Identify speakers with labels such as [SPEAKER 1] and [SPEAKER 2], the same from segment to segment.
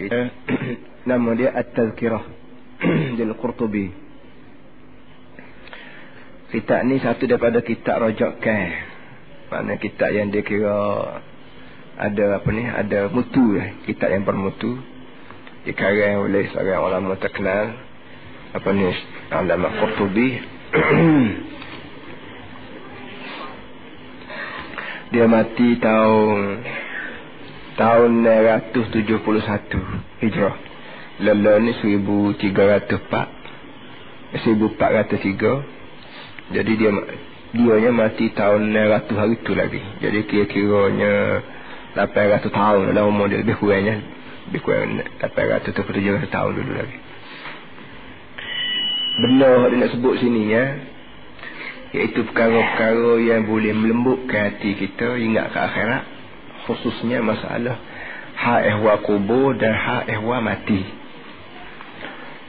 [SPEAKER 1] Nama dia At-Tazkirah Jalil Qurtubi Kitab ni satu daripada kitab Rojak Keh Mana kitab yang dia kira Ada apa ni Ada mutu Kitab yang bermutu. Dikarang oleh seorang ulama terkenal Apa ni Alama Qurtubi. Dia mati tahun tahun 971 Hijrah. Lala ni 1304 1403 jadi dia dia nya mati tahun 900 hari tu lagi. Jadi kira-kiranya 800 tahun dalam umur dia lebih kurangnya. Lebih kurang 800 atau 700 tahun dulu lagi. Benar dia nak sebut sini ya. Iaitu perkara-perkara yang boleh melembutkan hati kita ingat ke akhirat khususnya masalah hak ehwa kubur dan hak ehwa mati.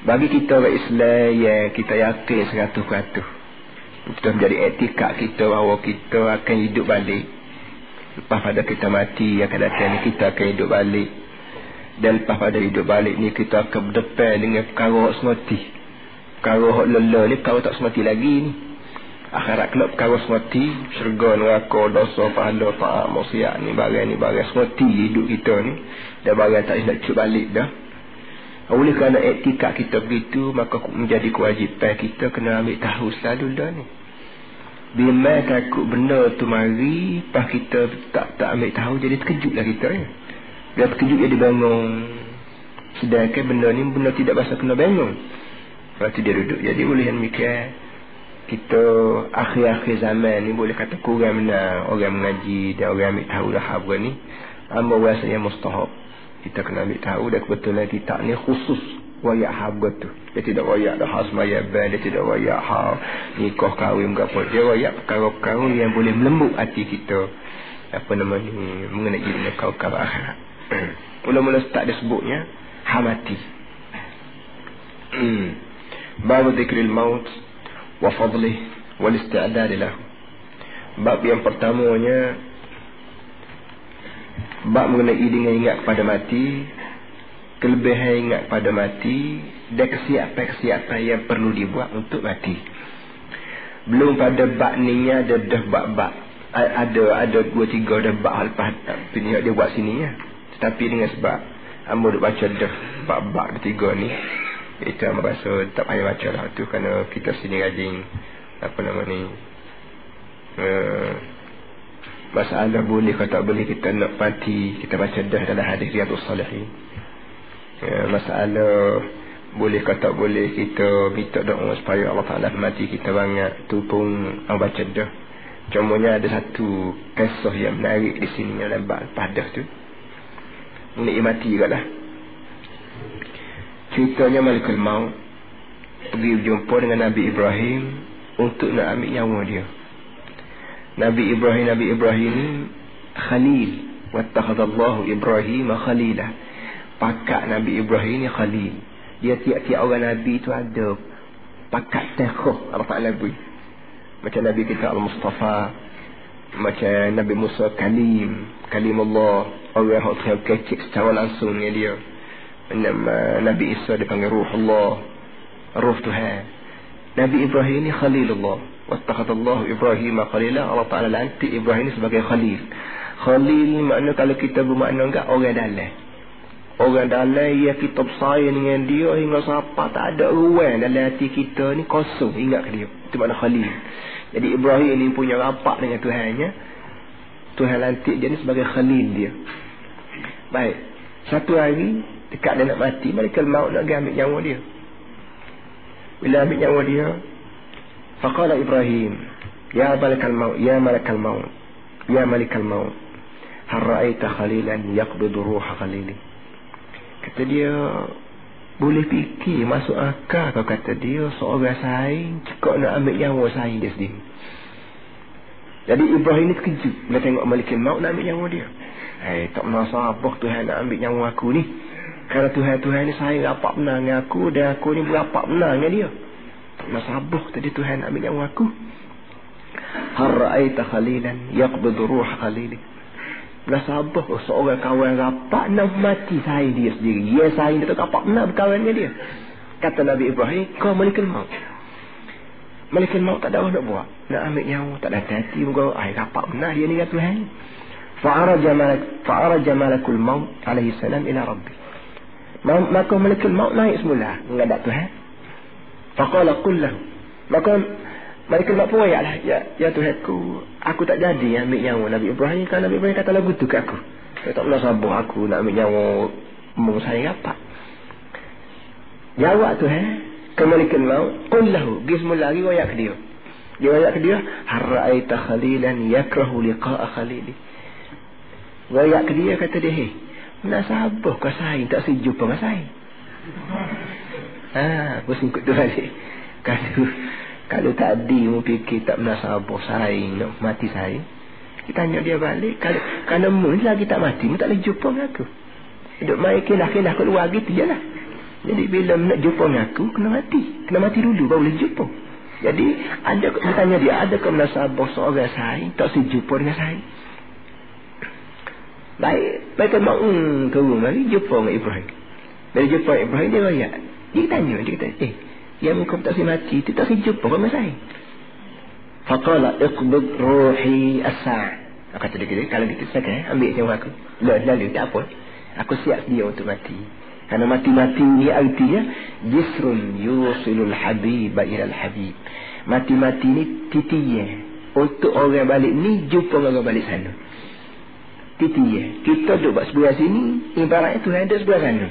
[SPEAKER 1] Bagi kita orang Islam yang kita yakin seratus peratus. Kita menjadi etika kita bahawa kita akan hidup balik. Lepas pada kita mati akan datang kita akan hidup balik. Dan lepas pada hidup balik ni kita akan berdepan dengan perkara semati. Perkara lelah ni perkara tak semati lagi ni akhirat kelak perkara semati syurga neraka dosa pahala taat maksiat ni barang ni barang semati hidup kita ni. Dan barang tak nak cuba balik dah. Oleh kerana etika kita begitu maka menjadi kewajipan kita kena ambil tahu selalu dah ni. Bila takut benda tu mari pas kita tak tak ambil tahu jadi terkejut lah kita ya. dia terkejut jadi bangun. Sedangkan benda ni benda tidak bahasa kena bangun. Lepas tu dia duduk jadi boleh yang mikir kita akhir-akhir zaman ni boleh kata kurang mana orang mengaji dan orang ambil tahu dah apa ni. Amba rasanya mustahab. Kita kena ambil tahu dan kebetulan kita ni khusus wayak harga tu. Dia tidak wayak dah khas maya ban dia tidak wayak ha nikah kahwin ke apa. Dia wayak perkara-perkara yang boleh melembut hati kita. Apa nama ni? Mengenai dengan kau-kau akhirat. Mula-mula start dia sebutnya hamati. Hmm. baru zikril maut wa fadlih wal isti'dad lahu. Bab yang pertamanya bab mengenai dengan ingat pada mati kelebihan ingat pada mati dan kesiapan-kesiapan yang perlu dibuat untuk mati. Belum pada bab ni ada dah bab-bab ada ada dua tiga dah bab ini dia buat sini ya. Tetapi dengan sebab Amba duk baca dah bab-bab tiga ni itu yang rasa tak payah baca lah. Tu kerana kita sini rajin apa nama ni uh, masalah boleh kalau tak boleh kita nak mati kita baca dah dalam hadis riyadus salihin. Uh, masalah boleh kalau tak boleh kita minta doa supaya Allah Ta'ala mati kita banyak. Tu pun baca dah. Cumanya ada satu kisah yang menarik di sini dalam padah tu. Ini mati juga lah ceritanya Malikul Maut pergi berjumpa dengan Nabi Ibrahim untuk nak ambil nyawa dia. Nabi Ibrahim Nabi Ibrahim ni khalil wattakhadallahu Ibrahim khalilah. Pakat Nabi Ibrahim ni khalil. Dia tiap-tiap orang Nabi tu ada pakat tekhoh Allah Ta'ala beri. Macam Nabi kita Al-Mustafa. Macam Nabi Musa Kalim. Kalim Allah. Orang yang kecik secara langsung dia. Nama Nabi Isa dipanggil Ruh Allah Ruh Tuhan. Nabi Ibrahim ni Khalilullah. Wattakhadallahu Ibrahim Khalilah Allah Ta'ala lantik Ibrahim ni sebagai Khalil. Khalil makna kalau kita bermakna enggak Orang dalam. Orang dalam ya kita bersayang dengan dia Hingga siapa tak ada ruang dalam hati kita ni Kosong. Ingat dia. Itu makna Khalil. Jadi Ibrahim ni punya rapat dengan Tuhannya Tuhan lantik dia ni sebagai Khalil dia. Baik. Satu hari dekat dia nak mati malaikat maut nak ambil nyawa dia bila ambil nyawa dia faqala ibrahim ya malaikat maut ya malaikat maut ya malaikat maut hal ra'aita khalilan yaqbidu ruha khalili kata dia boleh fikir masuk akal kau kata dia seorang saing cekak nak ambil nyawa saing dia sendiri jadi Ibrahim ni terkejut bila tengok Malikin Maut nak ambil nyawa dia. Eh, tak pernah sabar Tuhan nak ambil nyawa aku ni. Kerana Tuhan-Tuhan ni saya rapat benar dengan aku dan aku ni berapak benar dengan dia. Masa abuh tadi Tuhan ambil nyawa aku. Har ra'aita khalilan yaqbidu ruh khalili. Nasabah oh, seorang kawan rapat nak mati saya dia sendiri. Ya saya dia tak apa nak berkawan dengan dia. Kata Nabi Ibrahim, kau malikul maut. Malikul maut tak ada orang nak buat. Nak ambil nyawa, tak ada hati. Muka, ay, rapat benar dia ni kata Tuhan. Fa'araja malak, fa'araja malakul maut alaihi salam ila rabbi. Maka malikul maut naik semula. Mengadak Tuhan. Faqala kullahu. Maka mereka nak pun lah. Ya, ya Tuhan aku, aku tak jadi ambil nyawa Nabi Ibrahim. Kan Nabi Ibrahim kata lagu tu ke aku. Saya tak pernah sabar aku nak ambil nyawa umur saya apa. Jawab tu eh. Kemalikan mau. Qul lahu. Dia semula lagi wayak ke dia. Dia wayak ke dia. Hara'aita khalilan yakrahu liqa'a khalili. Wayak ke dia kata dia. Hei. Nak sabar kau saya. Tak sejuk pun saya. Ha, aku singkut tu balik. Kata kalau tadi mu fikir tak pernah sabar saing nak mati saya. Kita tanya dia balik. Kalau kalau mu lagi tak mati, mu tak boleh jumpa dengan aku. Duk main kelah-kelah keluar gitu je lah. Jadi bila nak jumpa dengan aku, kena mati. Kena mati dulu baru boleh jumpa. Jadi ada kita tanya dia, ada ke pernah sabar seorang saya tak sejumpa dengan saya? Baik, mereka mau hmm, turun lagi jumpa dengan Ibrahim. Bila jumpa Ibrahim dia rakyat. Dia tanya, dia kata, eh, yang kau tak si mati itu tak si jumpa sama saya faqala iqbid ruhi asa kata dia kalau saya kan ambil nyawa aku. Lalu lalu tak apa aku siap dia untuk mati. Kerana mati-mati ni artinya jisrun yusilul habib ilal habib. Mati-mati ni titiye untuk orang balik ni jumpa orang balik sana titiye kita duduk sebelah sini ibaratnya Tuhan ada sebelah sana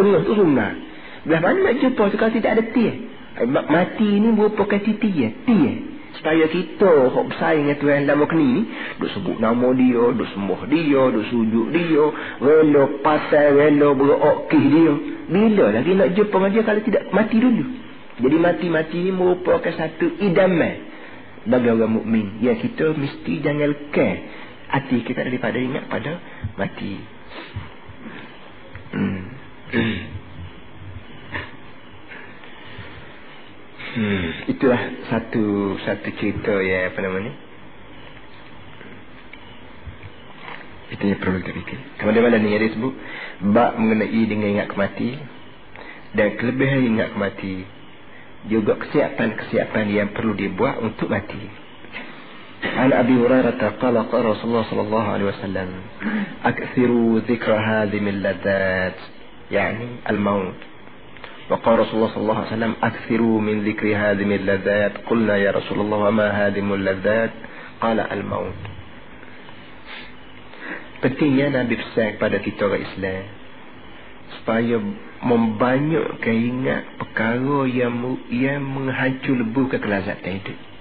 [SPEAKER 1] tengah tu rumah Belah mana nak jumpa sekarang tidak ada tia. Eh, mati ni merupakan titi ya. Tia. Supaya kita hok bersaing dengan Tuhan dalam kini ni. Duk sebut nama dia. Duk sembah dia. Duk sujud dia. Rela pasal. Rela berokih dia. Bila lagi nak jumpa dengan dia kalau tidak mati dulu. Jadi mati-mati ni merupakan satu idaman. Bagi orang mukmin. Ya kita mesti jangan lekat. Hati kita daripada ingat pada mati. Hmm. Hmm, itulah satu satu cerita ya apa nama ni. Itu yang perlu kita fikir. Kemudian mana ni yang disebut bab mengenai dengan ingat kemati dan kelebihan ingat kemati juga kesiapan-kesiapan yang perlu dibuat untuk mati. عن أبي هريرة قال قال رسول الله صلى الله عليه وسلم أكثروا ذكر هذه من اللذات يعني الموت. وقال رسول الله صلى الله عليه وسلم أكثروا من ذكر هذه من اللذات قلنا يا رسول الله وما هذه من اللذات قال الموت. Pentingnya Nabi pesan kepada kita orang Islam supaya membanyak keingat perkara yang yang menghancur lebur kekelazatan hidup.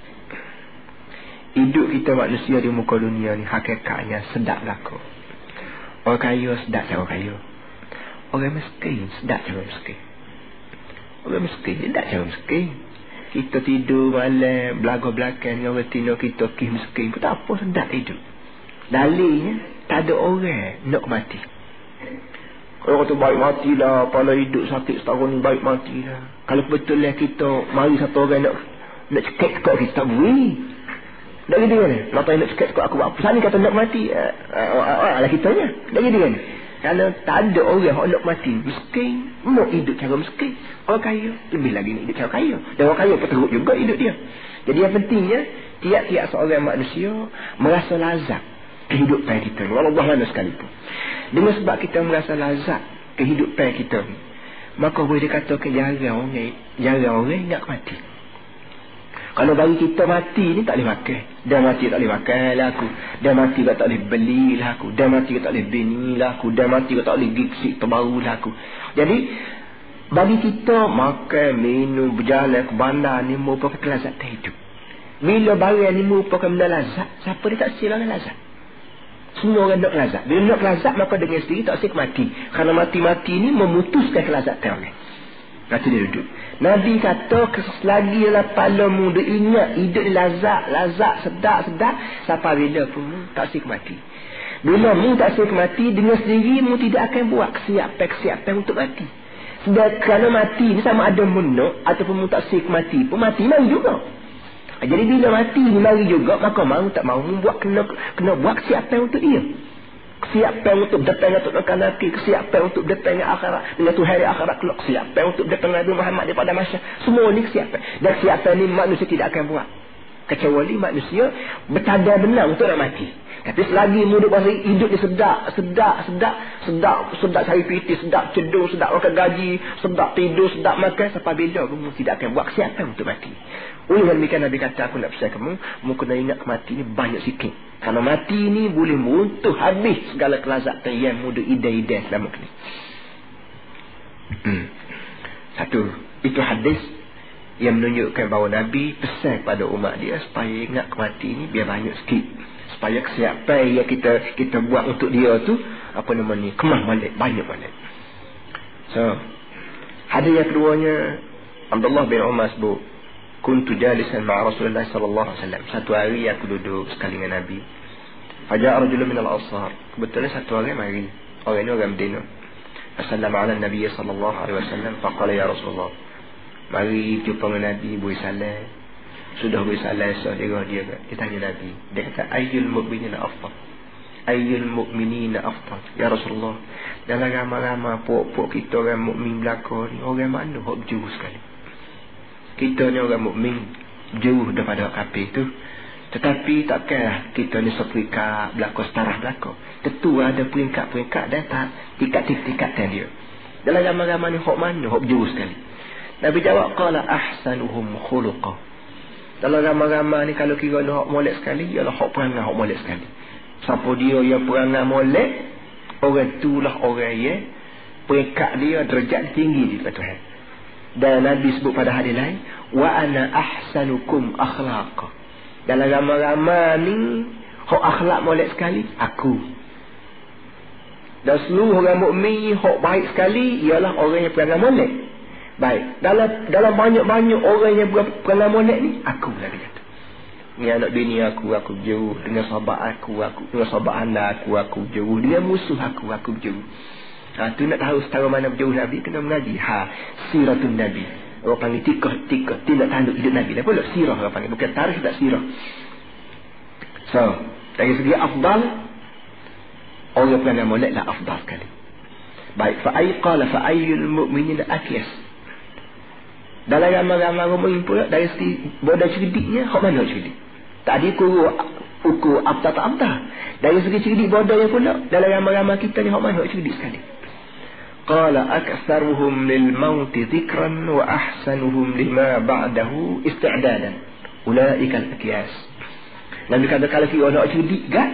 [SPEAKER 1] Hidup kita manusia di muka dunia ni hakikatnya sedap laku. Orang kaya sedap cara kaya. Orang miskin sedap cara miskin. Orang miskin tak cara miskin. Kita tidur malam, belaga belakang dengan tino kita kih miskin. Pun tak apa, sedap hidup. Dalilnya, tak ada orang nak mati. Kalau kata baik matilah, pala hidup sakit setahun baik matilah. Kalau betul lah kita, mari satu orang nak nak cekik kat kita, tak boleh. Tak gitu kan? Mata nak kat aku, apa sana kata nak mati? Ah, uh, uh, uh, uh, kitanya. Tak gitu kan? Kalau tak ada orang yang nak mati miskin, mau hidup cara miskin. Orang kaya, lebih lagi nak hidup cara kaya. Dan orang kaya pun juga hidup dia. Jadi yang pentingnya, tiap-tiap seorang manusia merasa lazat kehidupan kita. Allah mana sekalipun. Dengan sebab kita merasa lazat kehidupan kita maka boleh dikatakan jarang orang, jarang orang nak mati. Kalau bagi kita mati ni tak boleh makan. Dia mati tak boleh makan lah aku. Dia mati tak boleh beli lah aku. Dia mati tak boleh bini lah aku. Dia mati tak boleh gigsi terbaru lah aku. Jadi, bagi kita makan, minum, berjalan ke bandar ni merupakan kelazatan hidup. Bila barang ni merupakan benda lazat, siapa dia tak silap lazat? Semua orang nak lazat. Bila nak lazat, maka dengan sendiri tak silap mati. Kerana mati-mati ni memutuskan kelazatan orang. Nanti dia duduk. Nabi kata selagi lah palamu dia ingat hidup lazat, lazat, sedap, sedap. Sampai bila pun tak sih mati. Bila mu tak sih mati, dengan sendiri mu tidak akan buat kesiapan-kesiapan untuk mati. Sebab kerana mati ni sama ada munuk ataupun mu tak sih mati pun mati mari juga. Jadi bila mati ni mari juga, maka mau tak mau buat kena kena buat kesiapan untuk dia. Kesiapan untuk datang untuk nanti. Kesiapan untuk datang akhirat. Dengan Tuhan hari akhirat kelak. Kesiapan untuk datang Nabi Muhammad daripada masa. Semua ni kesiapan. Dan kesiapan ni manusia tidak akan buat. Kecuali manusia bertanda benar untuk nak mati. Tapi selagi muda bahasa hidup ni sedap, sedap, sedap, sedap, sedap cari piti, sedap cedung, sedap makan gaji, sedap tidur, sedap makan. Sampai bila kamu tidak akan buat kesiapan untuk mati. Oleh yang demikian Nabi kata aku nak pesan kamu, kamu kena ingat mati ni banyak sikit. Karena mati ni boleh meruntuh habis segala kelazatan yang muda ide-ide selama ni. Hmm. Satu, itu hadis yang menunjukkan bahawa Nabi pesan kepada umat dia supaya ingat mati ni biar banyak sikit supaya kesiapan yang kita kita buat untuk dia tu apa nama ni kemah balik banyak balik so hadis yang keduanya Abdullah bin Umar sebut kuntu jalisan ma'a Rasulullah sallallahu alaihi wasallam. Satu hari aku duduk sekali dengan Nabi. Faja'a rajulun min al-ansar kebetulan satu hari mari. Orang ini orang Medina. Assalamu ala Nabi sallallahu alaihi wasallam. Faqala ya Rasulullah. Mari jumpa dengan Nabi beri salam. Sudah bersalah so dia dia dia tanya Nabi. Dia kata ayyul mu'minina afdal? Ayyul mu'minina afdal? Ya Rasulullah. Dalam ramai-ramai pok-pok kita orang mukmin belaka ni orang mana hok jauh sekali kita ni orang mukmin jauh daripada kafir tu. Tetapi takkanlah kita ni seperika belaka setara belaka tentu ada peringkat-peringkat dan tak tingkat-tingkat dia. Dalam ramai-ramai ni hok mana? Hok jauh sekali. Nabi jawab qala ahsanuhum khuluqah dalam ramai-ramai ni kalau kira ada hak molek sekali, ialah hak perangai hak molek sekali. Siapa dia yang perangai molek, orang itulah orang yang peringkat dia derajat tinggi di Tuhan. Dan Nabi sebut pada hadis lain, wa ana ahsanukum akhlaqa. Dalam ramai-ramai ni hak akhlak molek sekali, aku. Dan seluruh orang mukmin hak baik sekali ialah orang yang perangai molek. Baik. Dalam dalam banyak-banyak orang yang pernah molek ni, aku dia kata. Ni anak bini aku, aku jauh. Dengan sahabat aku, aku dengan sahabat anak aku, aku jauh. Dengan musuh aku, aku jauh. Ha, tu nak tahu setara mana jauh Nabi, kena mengaji. Ha, siratun Nabi. Orang panggil tikah, tikah. Tidak tanduk hidup Nabi. Dia pula sirah orang panggil. Bukan tarikh, tak sirah. So, dari segi afdal, orang pernah molek lah afdal sekali. Baik, fa'ayqala fa'ayyul mu'minin akyas. Dalam ramai-ramai rumah pula dari segi bodoh cerdiknya, hak mana cerdik? Tadi ukur ukur apa tak apa. Dari segi cerdik bodoh yang pula dalam ramai-ramai kita ni hak mana cerdik sekali. Lil maut dhikran wa ahsanuhum lima ba'dahu isti'dadan. Ulaika al-aqyas. Nabi kata kalau kita nak cerdik kan?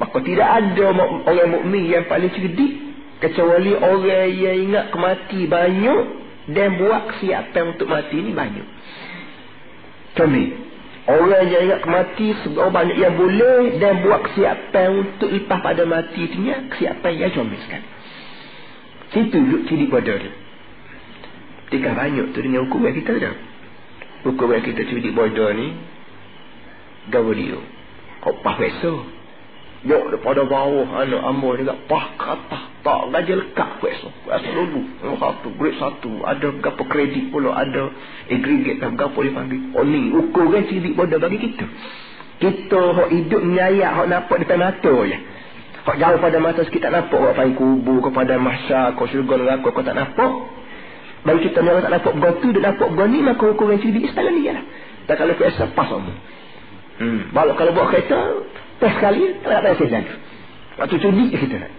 [SPEAKER 1] Maka tidak ada orang mukmin yang paling cerdik kecuali orang yang ingat kemati banyak dan buat kesiapan untuk mati ni banyak. Kami orang yang ingat mati seberapa banyak yang boleh dan buat kesiapan untuk lepas pada mati tu ni kesiapan yang comel sekali. Situ duduk ciri pada dia. Tiga banyak tu dengan hukuman kita dah. Hukuman kita ciri bodoh ni gawa dia. Kau pahwesa. Duk daripada bawah anak ambo ni pah kata tak gaji lekat kuasa kuasa dulu yang satu grade satu ada berapa kredit pula ada aggregate dan berapa dia panggil oh ni ukur kan sidik bodoh bagi kita kita hok hidup nyayak hok nampak depan mata je hok jauh pada mata sikit tak nampak hok panggil kubur kepada masyarakat kau syurga neraka kau tak nampak bagi kita ni tak nampak begitu dia nampak begini maka ukur kan sidik istana ni lah dan kalau kuasa pas kamu hmm. kalau buat kereta Teh sekali, tak payah sih lagi. Waktu cudi kita nak.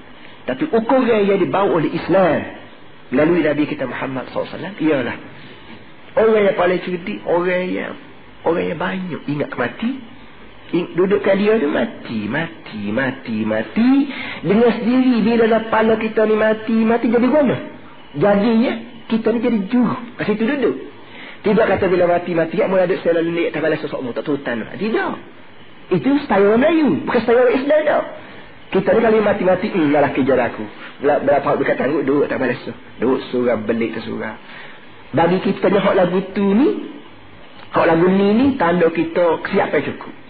[SPEAKER 1] Tapi ukuran yang dibawa oleh Islam melalui Nabi kita Muhammad SAW ialah orang yang paling cerdik, orang yang orang yang banyak ingat mati, dudukkan dia tu mati, mati, mati, mati. Dengan sendiri bila kepala kita ni mati, mati jadi guna. Jadinya kita ni jadi juru. Kat situ duduk. Tidak kata bila mati, mati. Ya, mula duduk selalu ni, tak balas sosokmu, tak tutan. Tidak. Itu style orang Melayu. Bukan style orang Islam tau. Kita ni kali mati-mati, hmm, lah kejar aku. Berapa hak dekat tangguh, duduk tak balas. Duduk surah, belik tu surah. Bagi kita ni hak lagu tu ni, hak lagu ni ni, tanda kita siap yang cukup.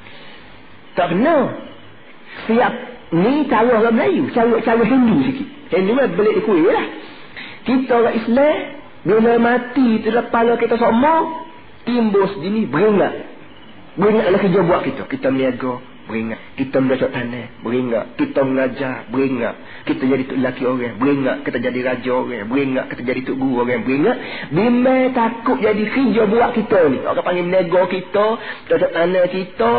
[SPEAKER 1] Tak kena. Siap ni cara orang Melayu. Cara, cara Hindu sikit. Hindu mah belik di lah. Kita orang Islam, bila mati tu kepala kita semua, timbus sendiri beringat Beringatlah kerja buat kita. Kita meniaga, beringat. Kita mendocok tanah, beringat. Kita mengajar, beringat. Kita jadi tuk lelaki orang, beringat. Kita jadi raja orang, beringat. Kita jadi tuk guru orang, beringat. Bimbang takut jadi kerja buat kita ni. Orang panggil menego kita, docok tanah kita,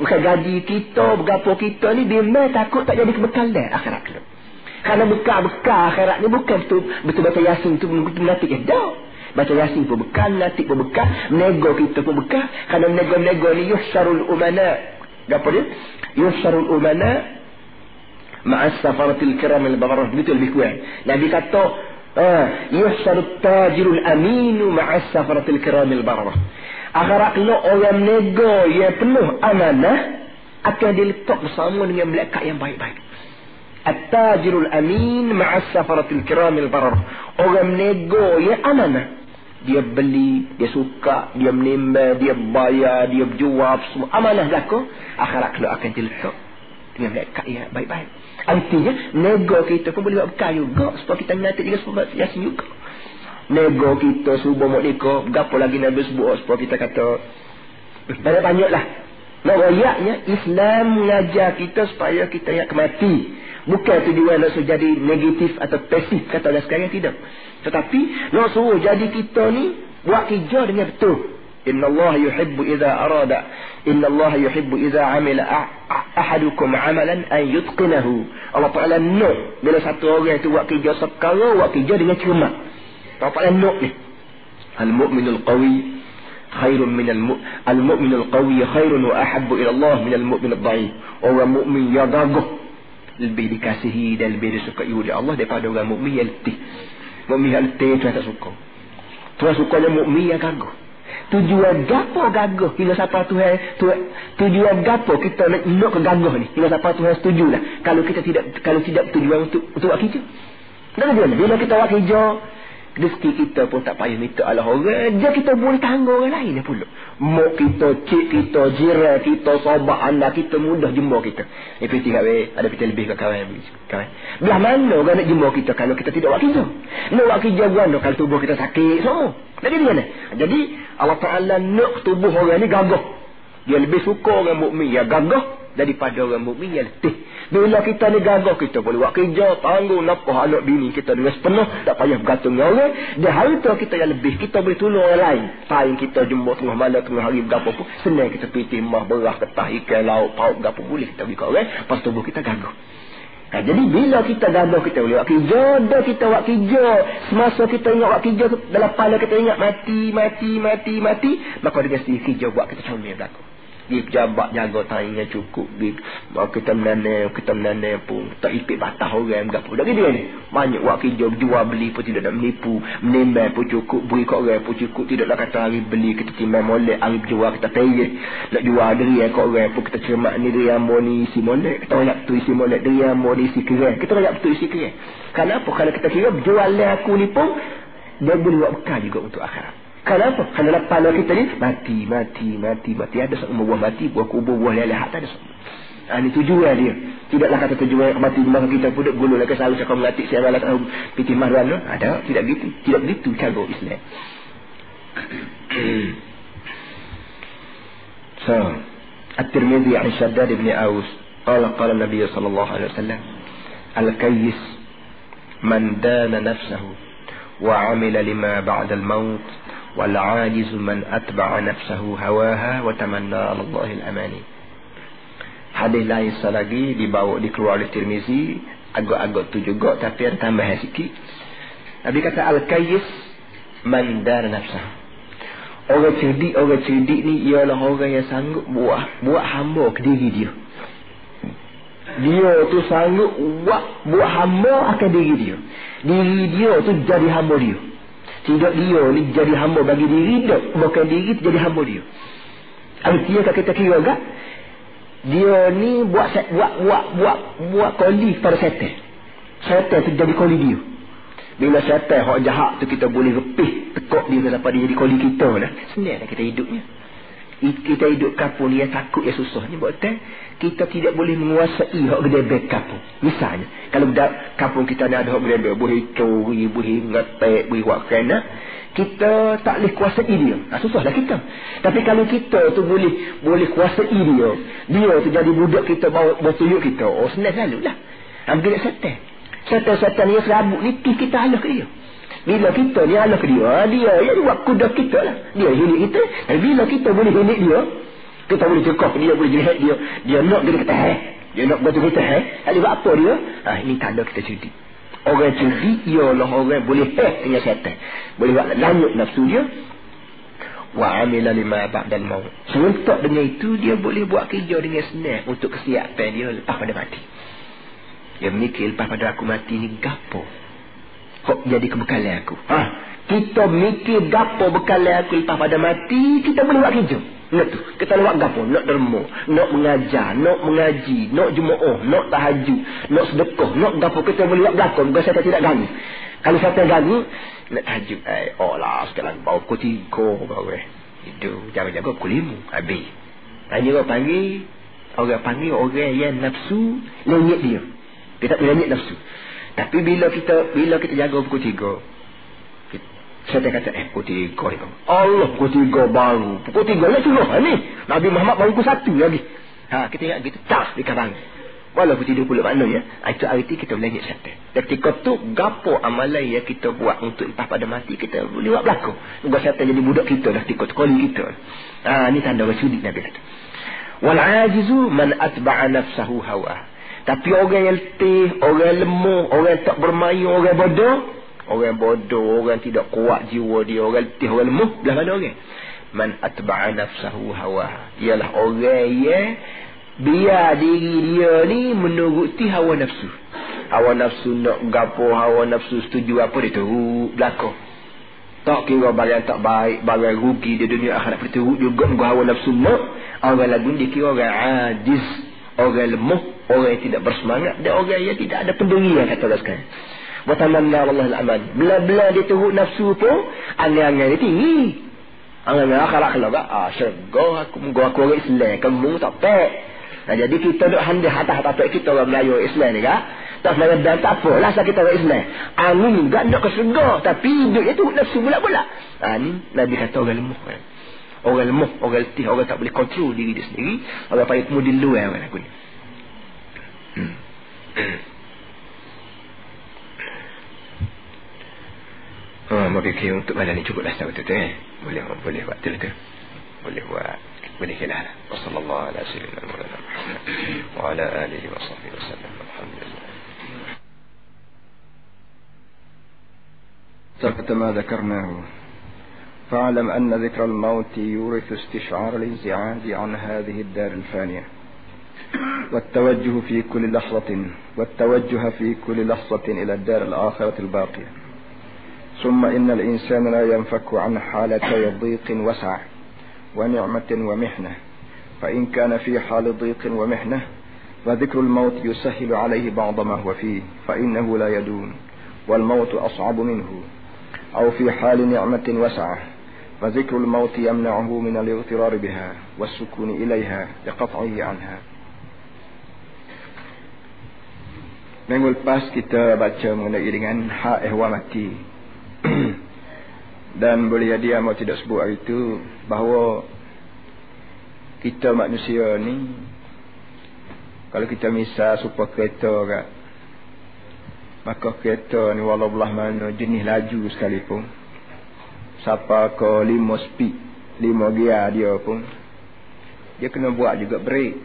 [SPEAKER 1] bukan gaji kita, berapa kita ni. Bimbang takut tak jadi kebekalan akhirat kita. Karena bekal-bekal akhirat ni bukan betul betul-betul yasin tu betul nanti ke dah. Baca yasin pun bekal, nanti pun bekal, nego kita pun bekal. Karena nego-nego ni yusyarul umana apa dia? Yusarul umana ma'as safaratil kiram al-bararah. Begitu lebih kurang. Nabi kata, ah, yusarul tajirul aminu ma'as safaratil kiram al-bararah. Akhirat lo orang nego yang penuh amanah akan diletak bersama dengan melekat yang baik-baik. At-tajirul amin ma'as safaratil kiram al-bararah. Orang nego yang amanah dia beli, dia suka, dia menimbang, dia bayar, dia berjual semua amanah aku akhirat kelak akan diletak. Dengan mereka ya baik-baik. Artinya nego kita pun boleh buat bekal juga supaya kita nanti juga supaya yasin juga. Nego kita subuh mau nikah berapa lagi Nabi sebut supaya kita kata banyak-banyak lah nak rayaknya Islam mengajar kita supaya kita yang kemati. Bukan tujuan nak jadi negatif atau pasif kata orang sekarang tidak tetapi nak suruh jadi kita ni buat kerja dengan betul. Inna Allah yuhibbu idza arada Inna Allah yuhibbu idza amila ahadukum amalan an yutqinahu. Allah Taala nak bila satu orang itu buat kerja sekarang buat kerja dengan cermat. Allah Taala nak ni. Al-mu'minul qawi khairun min al-mu'minul qawi khairun wa ahabbu ila Allah min al-mu'min ad-dha'if. Orang mukmin yang gagah lebih dikasihi dan lebih disukai oleh Allah. Mukmin yang letih Tuhan tak suka. Tuhan sukanya mukmin yang gagah. Tujuan gapo gagah hingga siapa Tuhan tu, tujuan gapo kita nak nak gagah ni hingga siapa Tuhan setuju lah. Kalau kita tidak kalau tidak tujuan untuk untuk buat kerja. Dan bila kita kerja rezeki kita pun tak payah minta Allah. Orang dia kita boleh tanggung orang lain pula. Mak kita cik kita jiran kita sahabat anak kita mudah jumpa kita. Ni piti kat ada piti lebih kat kawan? Kawan. Belah mana orang nak jumpa kita kalau kita tidak buat kerja? Nak buat kerja buat kalau tubuh kita sakit semua. Jadi mana? Jadi Allah Ta'ala nak tubuh orang ni gagah. Dia lebih suka orang mukmin yang gagah daripada orang mukmin yang letih. Bila kita ni gagah kita boleh buat kerja, tanggung nafkah anak bini kita dengan sepenuh, tak payah bergantung dengan orang. Dia hari tu kita yang lebih, kita boleh tolong orang lain. Paling kita jumpa tengah malam, tengah hari berapa pun, senang kita pergi timah, berah, ketah, ikan, lauk, pauk, berapa boleh kita pergi ke orang, pas tubuh kita gagah. Ha, jadi bila kita gagah kita boleh buat kerja, dah kita buat kerja. Semasa kita ingat buat kerja, dalam kepala kita ingat mati, mati, mati, mati. Maka dia kasi kerja buat kita comel berlaku pergi pejabat jaga tanya cukup pergi kita menanam kita menanam pun. Tak ipik batah orang berapa dah dia ni banyak buat kerja jual beli pun tidak nak menipu. Menimbang pun cukup beri kat orang pun cukup. Tidak nak kata hari beli kita timbang molek hari jual kita perit nak jual diri kat orang pun kita cermat ni diri amor ni isi molek. Kita nak betul isi molek diri amor ni isi keren kita nak betul isi keren kenapa? Kalau kita kira jual aku ni pun dia boleh buat bekal juga untuk akhirat Kenapa? Kerana kepala kita ni mati, mati, mati, mati. Ada semua buah mati, buah kubur, buah lelah. Tak ada semua. Ha, ini tujuan dia. Tidaklah kata tujuan yang mati maka kita pun gulung lagi selalu cakap mati saya malah tahu piti mahran no? Ada, tidak begitu. Tidak begitu cara Islam. so, At-Tirmidhi an Shaddad ibn Aus qala qala Nabi sallallahu alaihi wasallam al-kayyis man dana nafsahu wa amila lima ba'da al-maut والعاجز من أتبع نفسه هواها وتمنى على الله الأماني Hadis lain lagi dibawa dikeluar oleh Tirmizi agak-agak tu juga tapi ada tambahan sikit. Nabi kata al-kayyis man dar nafsah. Orang cerdik, orang cerdik ni ialah orang yang sanggup buat buat hamba ke diri dia. Dia tu sanggup buat buat hamba akan diri dia. Diri dia tu jadi hamba dia. Tidak dia ni jadi hamba bagi diri dia. Bukan diri jadi hamba dia. Artinya kalau kita kira kan. Dia ni buat buat buat buat buat koli pada setan. Setan tu jadi koli dia. Bila setan hak jahat tu kita boleh repih tekuk dia sampai dia jadi koli kita lah. Senang kita hidupnya. Kita hidup ni yang takut yang susah. Ni buat tak kita tidak boleh menguasai hak gedebek kapur. Misalnya kalau dak kapur kita ni ada hak gedebek boleh curi boleh ngatek boleh buat kena kita tak boleh kuasai dia. Ha, susahlah kita. Tapi kalau kita tu boleh boleh kuasai dia dia tu jadi budak kita bawa, bawa tuyuk kita oh senang selalu lah. Hampir setan. Setan-setan yang serabut ni kita halah ke dia bila kita ni Allah dia, dia yang buat kuda kita lah. Dia hilik kita. Tapi bila kita boleh hilik dia, kita boleh cekap dia, boleh jehat dia. Dia nak kita kata, eh. Dia nak buat kita, eh. Ada buat apa dia? Ah, ini tanda kita cudi. Orang cudi, ialah orang boleh eh dengan syaitan. Boleh buat lanjut nafsu dia. Wa amila lima ba'dal maut. Serentak dengan itu, dia boleh buat kerja dengan senang untuk kesiapan dia lepas pada mati. Dia mikir lepas pada aku mati ni gapo kok jadi kebekalan aku. Ha? Kita mikir gapo bekalan aku lepas pada mati, kita boleh buat kerja. Nak tu. Kita buat gapo? Nak derma, nak mengajar, nak mengaji, nak jemaah, nak tahajud, nak sedekah, nak gapo kita boleh buat belakang. Bukan saya tidak gani. Kalau saya tak gani, nak tahajud. Eh, oh lah, sekarang bau ku tiga. Bau eh. Itu, jaga-jaga ku lima. Habis. Tanya orang panggil, orang panggil orang yang nafsu, lenyit dia. Kita tak lenyit nafsu. Tapi bila kita bila kita jaga pukul tiga, saya kata, eh, pukul tiga ni. Allah, pukul tiga baru. Pukul tiga lah suruh ni. Nabi Muhammad baru pukul satu lagi. Ha, kita ingat gitu, tas di kabang. Walaupun tidur puluh maknanya, ha, itu arti kita belajar syaitan. Dan ketika tu, gapo amalan yang kita buat untuk lepas pada mati, kita boleh buat berlaku. Moga syaitan jadi budak kita dah tikut koli kita. Ha, ni tanda orang sudi Nabi kata. Wal'ajizu man atba'a nafsahu hawah. Tapi orang yang letih, orang lemah, orang tak bermain, orang bodoh. Orang bodoh, orang tidak kuat jiwa dia, orang letih, orang lemah. Belah mana orang? Man atba'a nafsahu hawa. Ialah orang yang biar diri dia ni menuruti hawa nafsu. Hawa nafsu nak gapo, hawa nafsu setuju apa dia tu belakang. Tak kira barang tak baik, barang rugi di dunia akhirat itu juga hawa nafsu nak. Orang lagu dia kira orang ajiz, orang lemah, orang yang tidak bersemangat dan orang yang tidak ada pendirian kata Allah sekalian. Watamanna Allah al-aman. Bila-bila dia turut nafsu pun, angan-angan dia tinggi. Angan-angan akhlak-akhlak. Ah, syurga aku, aku, aku orang Islam. Kamu tak pek. Nah, jadi kita duk handah atas-atas pek kita orang Melayu Islam ni kak. Tak sebenarnya dan tak apa lah kita orang Islam. Angin juga nak ke syurga. Tapi hidup dia turut nafsu pula-pula. Ah, ni Nabi kata orang lemah. Orang lemah, orang letih, orang tak boleh kontrol diri dia sendiri. Orang payah kemudian luar orang aku ni. Oh, mau fikir untuk badan ni cukup dah tahu tu eh. Boleh boleh buat tu. Boleh buat. Boleh kena lah. Wassallallahu ala sayyidina Muhammad wa ala alihi wa sahbihi wasallam. Alhamdulillah.
[SPEAKER 2] سبق ما ذكرناه فاعلم أن ذكر الموت يورث استشعار الانزعاج عن هذه الدار الفانية. والتوجه في كل لحظة والتوجه في كل لحظة إلى الدار الآخرة الباقية. ثم إن الإنسان لا ينفك عن حالتي ضيق وسع ونعمة ومحنة. فإن كان في حال ضيق ومحنة فذكر الموت يسهل عليه بعض ما هو فيه فإنه لا يدون والموت أصعب منه. أو في حال نعمة وسعة فذكر الموت يمنعه من الاغترار بها والسكون إليها لقطعه عنها Minggu lepas kita baca mengenai dengan hak ehwal mati. Dan boleh jadi amat tidak sebut hari itu bahawa kita manusia ni kalau kita misal supaya kereta kan maka kereta ni walau belah mana jenis laju sekalipun siapa ke lima speed. Lima gear dia pun. Dia kena buat juga brake.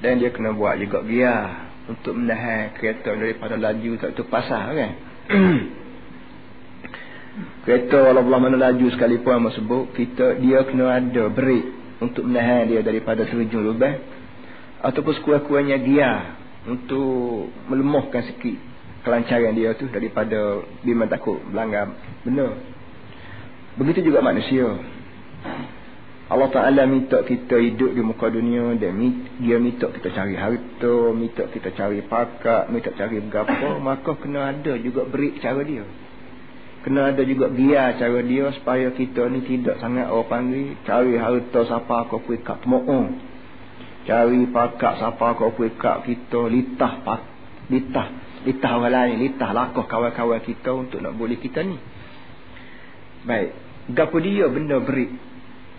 [SPEAKER 2] Dan dia kena buat juga gear untuk menahan kereta daripada laju tak tu pasal kan? Kereta walau belah mana laju sekalipun yang sebut kita dia kena ada break untuk menahan dia daripada terjun lubang ataupun sekurang-kurangnya gear untuk melemahkan sikit kelancaran dia tu daripada bimbang takut melanggar benar begitu juga manusia Allah Ta'ala minta kita hidup di muka dunia dan dia minta kita cari harta, minta kita cari pakat, minta cari berapa, maka kena ada juga beri cara dia.
[SPEAKER 1] Kena ada juga dia cara dia supaya kita ni tidak sangat orang panggil cari harta siapa kau pergi kat mo'ong. Cari pakak siapa kau pergi kat kita litah pak litah litah orang lain litah lakoh kawan-kawan kita untuk nak boleh kita ni. Baik, gapo dia benda beri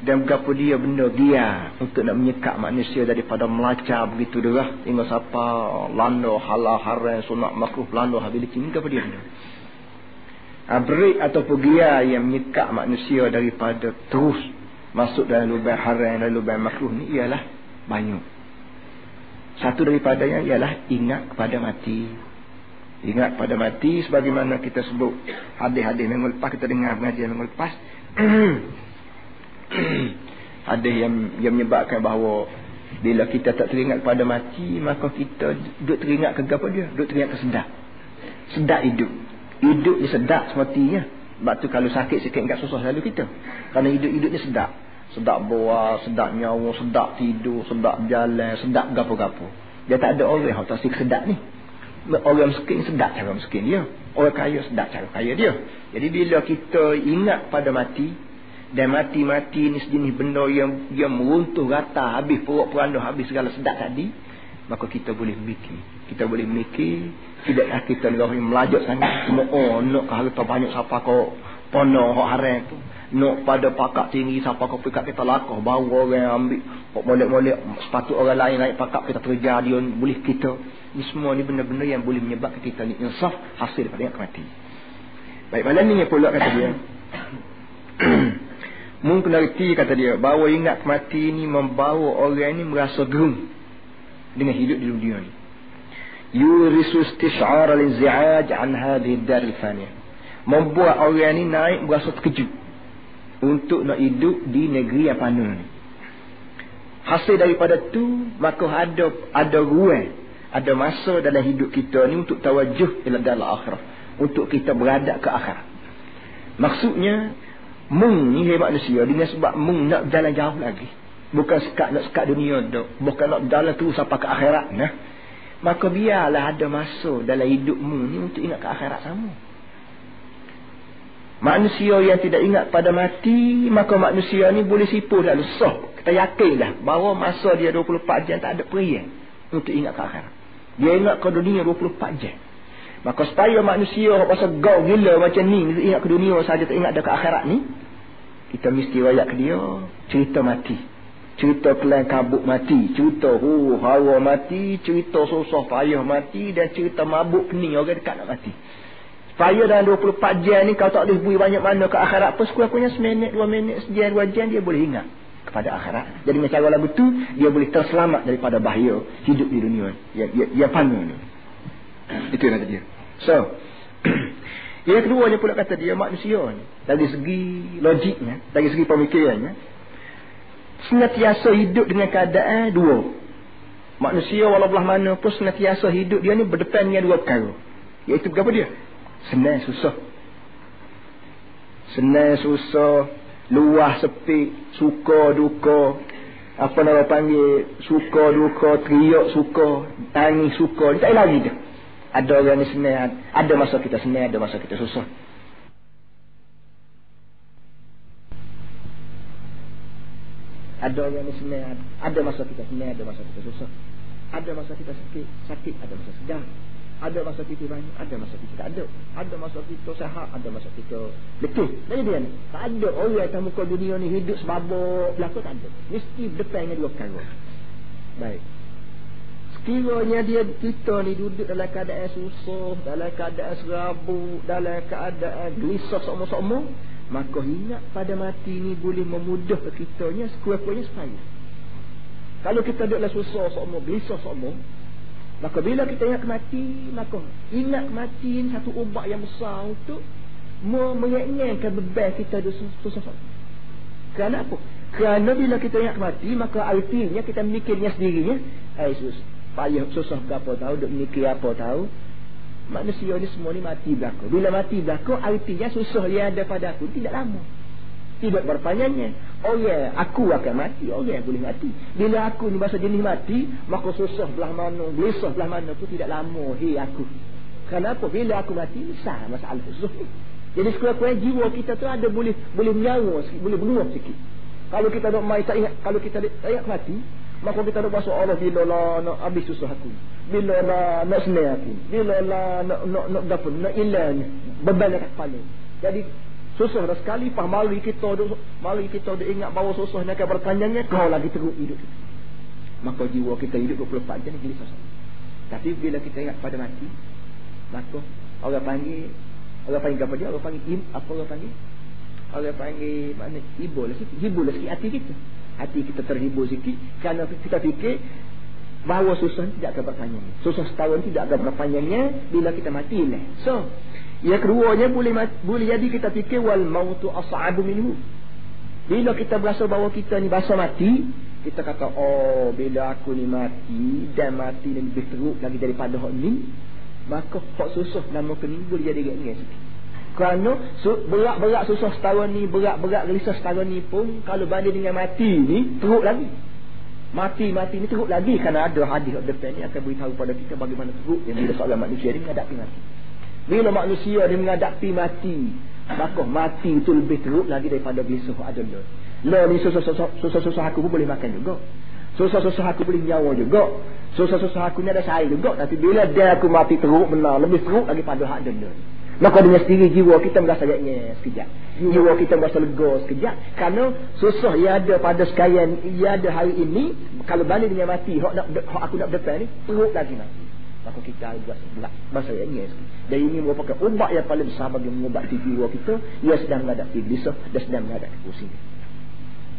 [SPEAKER 1] dan gapo dia benda dia untuk nak menyekat manusia daripada melacak begitu derah hingga siapa lando halal haram sunat makruh lando habis ini gapo dia benda abrik atau pegia yang menyekat manusia daripada terus masuk dalam lubang haram dan lubang makruh ni ialah banyak. Satu daripadanya ialah ingat kepada mati. Ingat pada mati sebagaimana kita sebut hadis-hadis minggu lepas kita dengar pengajian minggu lepas. hadis yang yang menyebabkan bahawa bila kita tak teringat pada mati maka kita duduk teringat ke apa dia? Duduk teringat ke sedap. Sedap hidup. Hidup ni sedap sematinya. Sebab tu kalau sakit sikit enggak susah selalu kita. Kerana hidup-hidup ni sedap. Sedap buah, sedap nyawa, sedap tidur, sedap jalan, sedap gapo-gapo. Dia tak ada orang yang tak sedap ni. Orang miskin sedap cara miskin dia. Orang kaya sedap cara kaya dia. Jadi bila kita ingat pada mati, dan mati-mati ni sejenis benda yang yang meruntuh rata habis perut peranda habis segala sedap tadi maka kita boleh mikir kita boleh mikir tidak kita orang melajak sangat semua oh nak harta banyak siapa kau pono hak haram tu nak pada pakak tinggi siapa kau pikat kita lakuh bawa orang ambil. Kok molek-molek sepatu orang lain naik pakak kita terjar dia boleh kita. Ni semua ni benda-benda yang boleh menyebabkan kita ni insaf hasil daripada yang mati baik malam ni pula kata dia. Mungkin erti kata dia bahawa ingat mati ni membawa orang ni merasa gerung dengan hidup di dunia ni. Yurisu istish'ar al-inzi'aj an hadhihi ad-dar al-faniyah membuat orang ni naik berasa terkejut untuk nak hidup di negeri yang fana ni. Hasil daripada tu maka ada ada ruang ada masa dalam hidup kita ni untuk tawajuh ila dalam akhirah untuk kita beradab ke akhirat. Maksudnya mung ni hebat manusia dengan sebab mung nak jalan jauh lagi. Bukan sekat nak sekat dunia dok. Bukan nak jalan tu sampai ke akhirat nah. Maka biarlah ada masa dalam hidupmu ni untuk ingat ke akhirat sama. Manusia yang tidak ingat pada mati, maka manusia ni boleh sipu dah lusah. Kita yakin dah bahawa masa dia 24 jam tak ada perian untuk ingat ke akhirat. Dia ingat ke dunia 24 jam. Maka supaya manusia pasal gau gila macam ni, ingat ke dunia saja tak ingat dah ke akhirat ni, kita mesti rayak ke dia cerita mati cerita kelan kabut mati, cerita hu hawa mati, cerita susah payah mati dan cerita mabuk pening orang dekat nak mati. Supaya dalam 24 jam ni kau tak boleh bui banyak mana ke akhirat apa sekurang-kurangnya seminit, dua minit, sejam, dua jam dia boleh ingat kepada akhirat. Jadi dengan cara lagu tu dia boleh terselamat daripada bahaya hidup di dunia yang yang panu ni. Itu yang kata dia. So, yang kedua dia pula kata dia manusia ni dari segi logiknya, dari segi pemikirannya senantiasa hidup dengan keadaan dua. Manusia walau belah mana pun senantiasa hidup dia ni berdepan dengan dua perkara. Iaitu berapa dia? Senang susah. Senang susah, luah sepi, suka duka, apa nama panggil, suka duka, teriak suka, tangis suka, dia tak lagi dia. Ada orang ni senang, ada masa kita senang, ada masa kita susah. Ada orang yang senang, ada masa kita senang, ada masa kita susah. Ada masa kita sakit, sakit, ada masa sedang. Ada masa kita banyak, ada masa kita tak ada. Ada masa kita sehat, ada masa kita letih. Jadi dia ni, tak ada orang yang muka dunia ni hidup sebabuk berlaku, tak ada. Mesti depan dengan dua perkara. Baik. Sekiranya dia kita ni duduk dalam keadaan susah, dalam keadaan serabu, dalam keadaan gelisah semua-semua, maka ingat pada mati ni boleh memudah kitanya sekurang-kurangnya supaya kalau kita duduklah susah semua gelisah semua maka bila kita ingat mati maka ingat mati satu ubat yang besar untuk meringankan beban kita susah semua kerana apa? kerana bila kita ingat mati maka artinya kita mikirnya sendirinya hai sus payah susah berapa tahu duk mikir apa tahu Manusia ni semua ni mati belakang. Bila mati belakang, artinya susah yang ada pada aku tidak lama. Tidak berpanjangnya. Oh ya, aku akan mati. Oh ya, boleh mati. Bila aku ni bahasa jenis mati, maka susah belah mana, gelisah belah mana tu tidak lama. Hei aku. Kenapa? Bila aku mati, sah masalah susah ni. Jadi sekurang-kurangnya jiwa kita tu ada boleh boleh menyawa sikit, boleh beruang sikit. Kalau kita dok mai tak ingat, kalau kita tak ingat mati, maka kita dok masuk Allah bila lah nak habis susah aku. Bila lah nak senang aku. Bila lah nak nak nak dapat nak hilang beban dekat kepala. Jadi susah dah sekali pah mari kita duk mari kita duk ingat bahawa susah ni akan berpanjangnya kau lagi teruk hidup kita. Maka jiwa kita hidup 24 jam ni susah. Tapi bila kita ingat pada mati, maka orang panggil Orang panggil apa dia? Orang panggil im, apa orang panggil? Orang panggil mana? Hibur lah sikit. Hibur lah sikit hati kita. Hati kita terhibur sikit. Kerana kita fikir bahawa susah tidak akan berpanjangnya. Susah setahun tidak akan berpanjangnya bila kita mati lah. So, yang keduanya boleh boleh jadi kita fikir wal mautu as'abu minhu. Bila kita berasa bahawa kita ni bahasa mati, kita kata, oh bila aku ni mati dan mati ni lebih teruk lagi daripada hak ni, maka hak susah nama kini boleh jadi ringan sikit. Kerana berat-berat susah setahun ni, berat-berat gelisah setahun ni pun kalau banding dengan mati ni teruk lagi. Mati-mati ni teruk lagi kerana ada hadis depan ni akan beritahu pada kita bagaimana teruk yang bila seorang manusia ni menghadapi mati. Bila manusia ni menghadapi mati, maka mati itu lebih teruk lagi daripada gelisah ada lo. Ni susah-susah aku pun boleh makan juga. Susah-susah aku boleh nyawa juga. Susah-susah aku ni ada saya juga. Tapi bila dia aku mati teruk benar. Lebih teruk daripada hak dunia. Maka dengan sendiri jiwa kita merasa jatnya sekejap. Jiwa kita merasa lega sekejap. Kerana susah ia ada pada sekalian. Ia ada hari ini. Kalau balik dengan mati. Hak, nak, hak aku nak depan ni. Teruk lagi mati. Maka kita harus merasa jatnya sekejap. Dan ini merupakan ubat yang paling besar bagi mengubati jiwa kita. Ia sedang menghadapi gelisah. Dan sedang menghadapi pusing.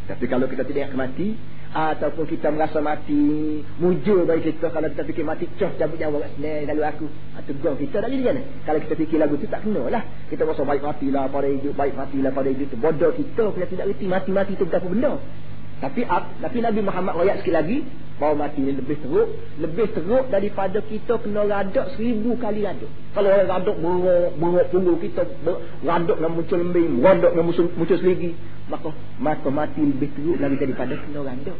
[SPEAKER 1] Tapi kalau kita tidak mati ataupun kita merasa mati mujur bagi kita kalau kita fikir mati coh cabut nyawa kat sini lalu aku ha, tegur kita dah jadi kan kalau kita fikir lagu tu tak kena lah kita rasa baik matilah pada hidup baik matilah pada hidup tu bodoh kita kita tidak reti mati-mati tu apa benda tapi tapi Nabi Muhammad rakyat sekali lagi bahawa mati ni lebih teruk lebih teruk daripada kita kena radak seribu kali radak kalau orang radak berok berok punggung kita radak dengan muncul lembing radak dengan muncul, muncul seligi maka maka mati lebih teruk lagi daripada kena randak.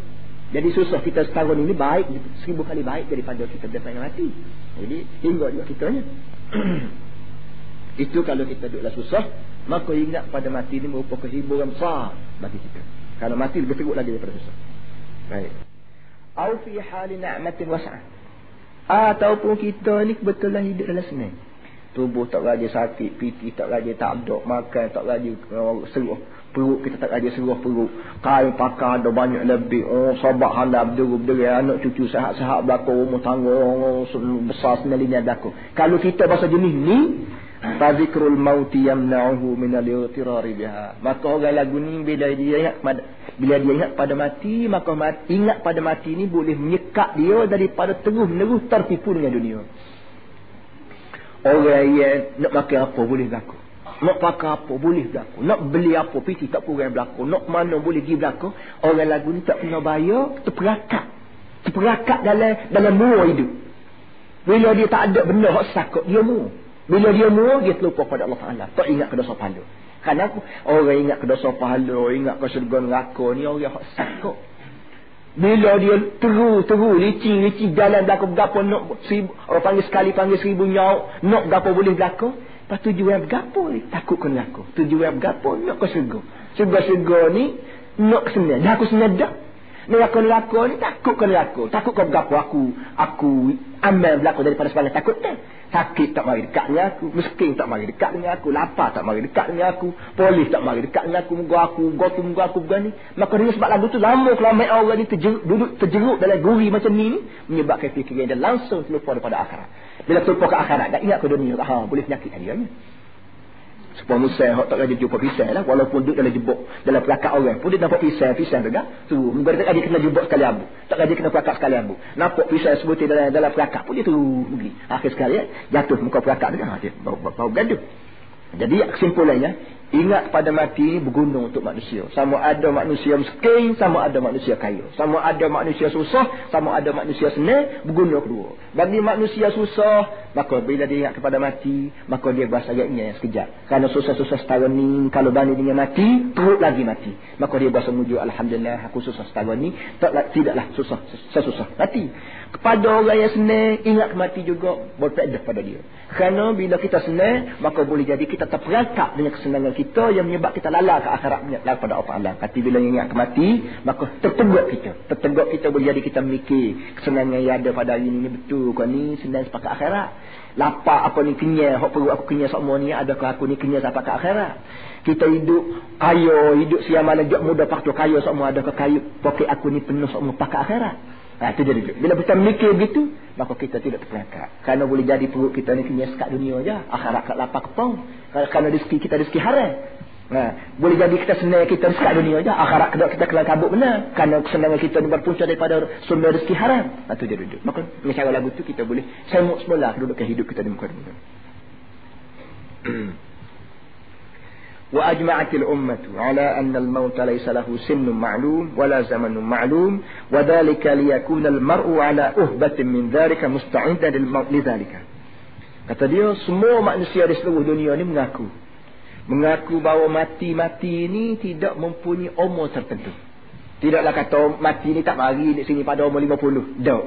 [SPEAKER 1] Jadi susah kita setahun ini baik seribu kali baik daripada kita dapat mati. Jadi hingga juga kita ni. Itu kalau kita duduklah susah, maka ingat pada mati ini merupakan hiburan besar bagi kita. Kalau mati lebih teruk lagi daripada susah. Baik. Au fi hali ni'matin was'ah. Ataupun kita ni kebetulan hidup dalam senang. Tubuh tak rajin sakit, piti tak rajin tak ada, makan tak rajin uh, seruh perut kita tak ada seruah perut kain pakar ada banyak lebih oh sahabat hala berdua berdua anak cucu sehat-sehat belakang rumah tangga oh, besar senali ni ada aku kalau kita bahasa jenis ni tazikrul mauti yamna'uhu min al-ightirari biha maka orang lagu ni bila dia ingat bila dia ingat pada mati maka ingat pada mati ni boleh menyekat dia daripada terus menerus tertipu dengan dunia orang yang nak makan apa boleh berlaku nak pakai apa boleh berlaku. Nak beli apa piti tak kurang berlaku. Nak mana boleh pergi berlaku. Orang lagu ni tak kena bayar. Terperakat. Terperakat dalam dalam mua hidup. Bila dia tak ada benda hak sakut. Dia mua. Bila dia mua dia terlupa pada Allah Ta'ala. Tak ingat ke dosa pahala. Kenapa? Orang ingat ke dosa pahala. Ingat ke surga neraka ni. Orang hak sakut. Bila dia teru-teru, licin-licin jalan belakang berapa nak seribu, orang panggil sekali panggil seribu nyawa, nak berapa boleh belakang, Lepas tujuan bergapo ni? Takut kena aku. Tujuan bergapo? Nak ke syurga. Syurga-syurga ni, nak senang. Dah aku senang dah. Neraka neraka ni takut ke neraka. Takut ke bergapo aku. Aku amal berlaku daripada sebagai takut dah. Sakit tak mari dekat dengan aku. Miskin tak mari dekat dengan aku. Lapar tak mari dekat dengan aku. Polis tak mari dekat dengan aku. Muka aku. Muka tu muka aku begini. Maka dengan sebab lagu tu lama kelamat orang ni terjeruk, duduk terjeruk dalam guri macam ni ni. Menyebabkan fikiran dia langsung terlupa daripada akhirat. Bila terlupa ke akhirat. Tak ingat ke dunia. Ha, boleh penyakit dia. Ya? Supaya musai hak tak rajin jumpa pisang lah. Walaupun duduk dalam jebuk. Dalam pelakak orang pun dia nampak pisang. Pisang juga. Tu. Dia tak rajin kena jebuk sekali abu. Tak rajin kena pelakak sekali abu. Nampak pisang sebutin dalam, dalam pelakak pun dia tu pergi. Akhir sekali ya. Jatuh muka pelakak juga. Ha, dia bau, bau, bau gaduh. Jadi kesimpulannya. Ingat pada mati ini berguna untuk manusia. Sama ada manusia miskin, sama ada manusia kaya. Sama ada manusia susah, sama ada manusia senang, berguna kedua. Bagi manusia susah, maka bila dia ingat kepada mati, maka dia berasa agaknya yang sekejap. Kerana susah-susah setahun ni, kalau banding dengan mati, teruk lagi mati. Maka dia berasa mujuk, Alhamdulillah, aku susah setahun ni, taklah, tidaklah susah, susah mati. Kepada orang yang senang, ingat mati juga, berpedah pada dia. Kerana bila kita senang, maka boleh jadi kita terperangkap dengan kesenangan kita kita yang menyebab kita lalai ke akhirat lalai pada Allah Ta'ala. Tapi bila ingat ke mati, maka tertegak kita. Tertegak kita boleh jadi kita mikir kesenangan yang ada pada hari ini, betul kau ni senang sepakat akhirat. Lapar apa ni kenyal, hok perut aku kenyal semua ni, adakah aku ni kenyal sampai ke akhirat. Kita hidup kaya, hidup siapa mana jok muda paktu kaya semua, adakah kayu poket aku ni penuh semua pakai akhirat. Ha, itu jadi. Bila kita mikir begitu, maka kita tidak terperangkap. Kerana boleh jadi perut kita ni kenyal sekat dunia aja, akhirat kat lapar kepong. Kerana rezeki kita rezeki haram. Ha, boleh jadi kita senang kita rezeki dunia aja, akhirat kita kita kelam kabut benar. Kerana kesenangan kita ni berpunca daripada sumber rezeki haram. Itu ha, dia duduk. Maka cara lagu tu kita boleh semuk semula kedudukan hidup kita di muka dunia. وأجمعت الأمة على أن الموت ليس له سن معلوم ولا زمن معلوم وذلك ليكون المرء على أهبة من ذلك مستعدا للموت لذلك Kata dia, semua manusia di seluruh dunia ni mengaku. Mengaku bahawa mati-mati ini tidak mempunyai umur tertentu. Tidaklah kata mati ni tak mari di sini pada umur 50. Tak.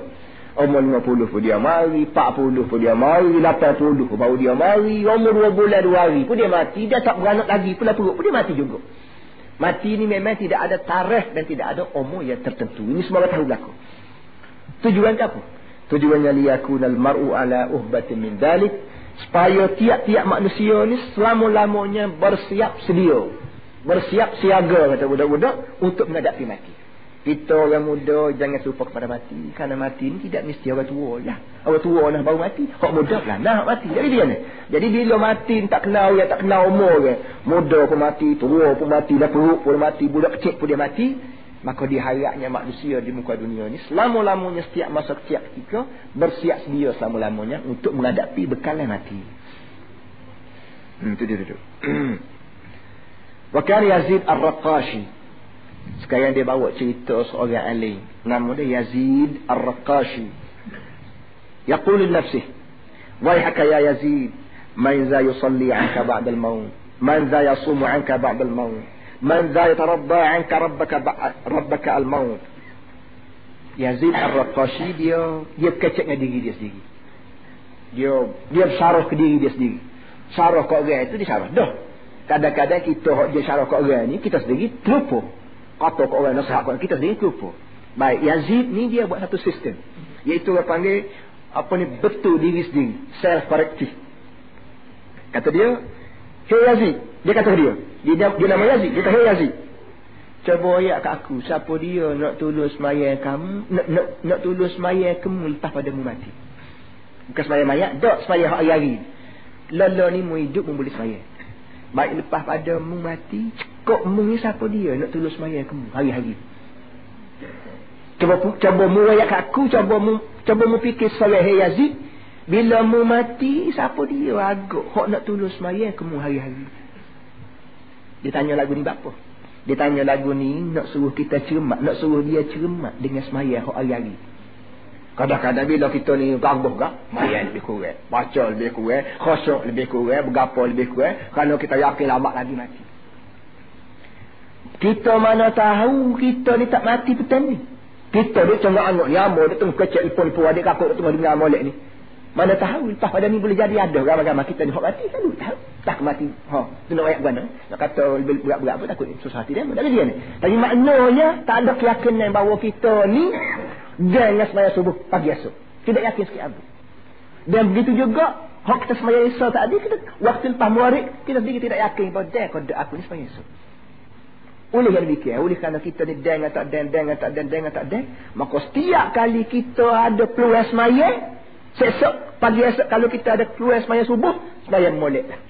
[SPEAKER 1] Umur 50 pun dia mari, 40 pun dia mari, 80 pun baru dia mari, umur 2 bulan 2 hari pun dia mati, dia tak beranak lagi pula perut pun dia mati juga. Mati ni memang tidak ada tarikh dan tidak ada umur yang tertentu. Ini semua tahu berlaku. Tujuan apa? Tujuannya liyakunal mar'u ala uhbatin min dalik. Supaya tiap-tiap manusia ni selama-lamanya bersiap sedia. Bersiap siaga kata budak-budak untuk menghadapi mati. Kita orang muda jangan lupa kepada mati. Kerana mati ni tidak mesti orang tua lah. Orang tua lah baru mati. Orang muda lah nak mati. Jadi dia ni. Jadi bila mati tak kenal ya tak kenal umur ke. Muda pun mati, tua pun mati, dah perut pun mati, budak kecil pun dia mati. Maka diharapnya manusia di muka dunia ni selama-lamanya setiap masa setiap ketika bersiap sedia selama-lamanya untuk menghadapi bekalan mati. Hmm, itu dia duduk. Wakil Yazid Ar-Raqashi sekarang dia bawa cerita seorang alim. Nama dia Yazid Ar-Raqashi. Yaqul nafsih. Waihaka ya Yazid. Man za yusalli anka ba'da al-maut. Man za yasumu anka ba'da al-maut. Man za yatarabba anka rabbaka rabbaka al-maut. Yazid Ar-Raqashi dia dia kecek dengan diri dia sendiri. Dia dia syarah ke diri dia sendiri. Syarah ke orang itu dia syarah. Dah. Kadang-kadang kita dia syarah ke orang ni kita sendiri terlupa kata ke orang nasihat kepada kita sendiri lupa. Baik, Yazid ni dia buat satu sistem. Iaitu dia panggil apa ni betul diri sendiri, self corrective. Kata dia, "Hey Yazid." Dia kata dia, dia, dia nama Yazid, dia kata, "Hey Yazid." Cuba ayat kat aku, siapa dia nak tulus mayat kamu, nak nak, nak tulus mayat kamu lepas pada mu mati. Bukan semayang mayat, tak semayang hari-hari. Lala ni mu hidup mu boleh semayang. Baik lepas pada mu mati, kok mu ni siapa dia nak tulus semayang kamu hari-hari. Cuba cuba mu ayat aku, cuba mu cuba mu fikir saya hey Yazid, bila mu mati siapa dia agak hok nak tulus semayang kamu hari-hari. Dia tanya lagu ni apa? Dia tanya lagu ni nak suruh kita cermat, nak suruh dia cermat dengan semayang hok hari-hari. Kadang-kadang bila kita ni gangguh gak, mayan lebih kurang. Baca lebih kurang, khosok lebih kurang, bergapa lebih kurang. Kalau kita yakin lama lagi mati. Kita mana tahu kita ni tak mati petang ni. Kita ni tengok anak nyamuk, dia tengok kecil ipun pun adik kakuk, dia tengok dengar molek ni. Mana tahu lepas pada ni boleh jadi ada ramai-ramai kita ni hok mati kan tahu. Tak mati. Ha, tu nak ayat mana? Nak kata lebih berat-berat apa takut susah hati dia. Tak dia ni. Tapi maknanya tak ada keyakinan bahawa kita ni Jangan semaya subuh pagi esok. Tidak yakin sikit abu. Dan begitu juga, hak kita semaya esok tadi, kita, waktu lepas muarik, kita sedikit tidak yakin bahawa dia kode aku ni semaya esok. Oleh yang demikian, oleh kerana kita ni deng tak deng, deng tak deng, deng tak deng, maka setiap kali kita ada peluang semaya, sesok, pagi esok, kalau kita ada peluang semaya subuh, semaya molek lah.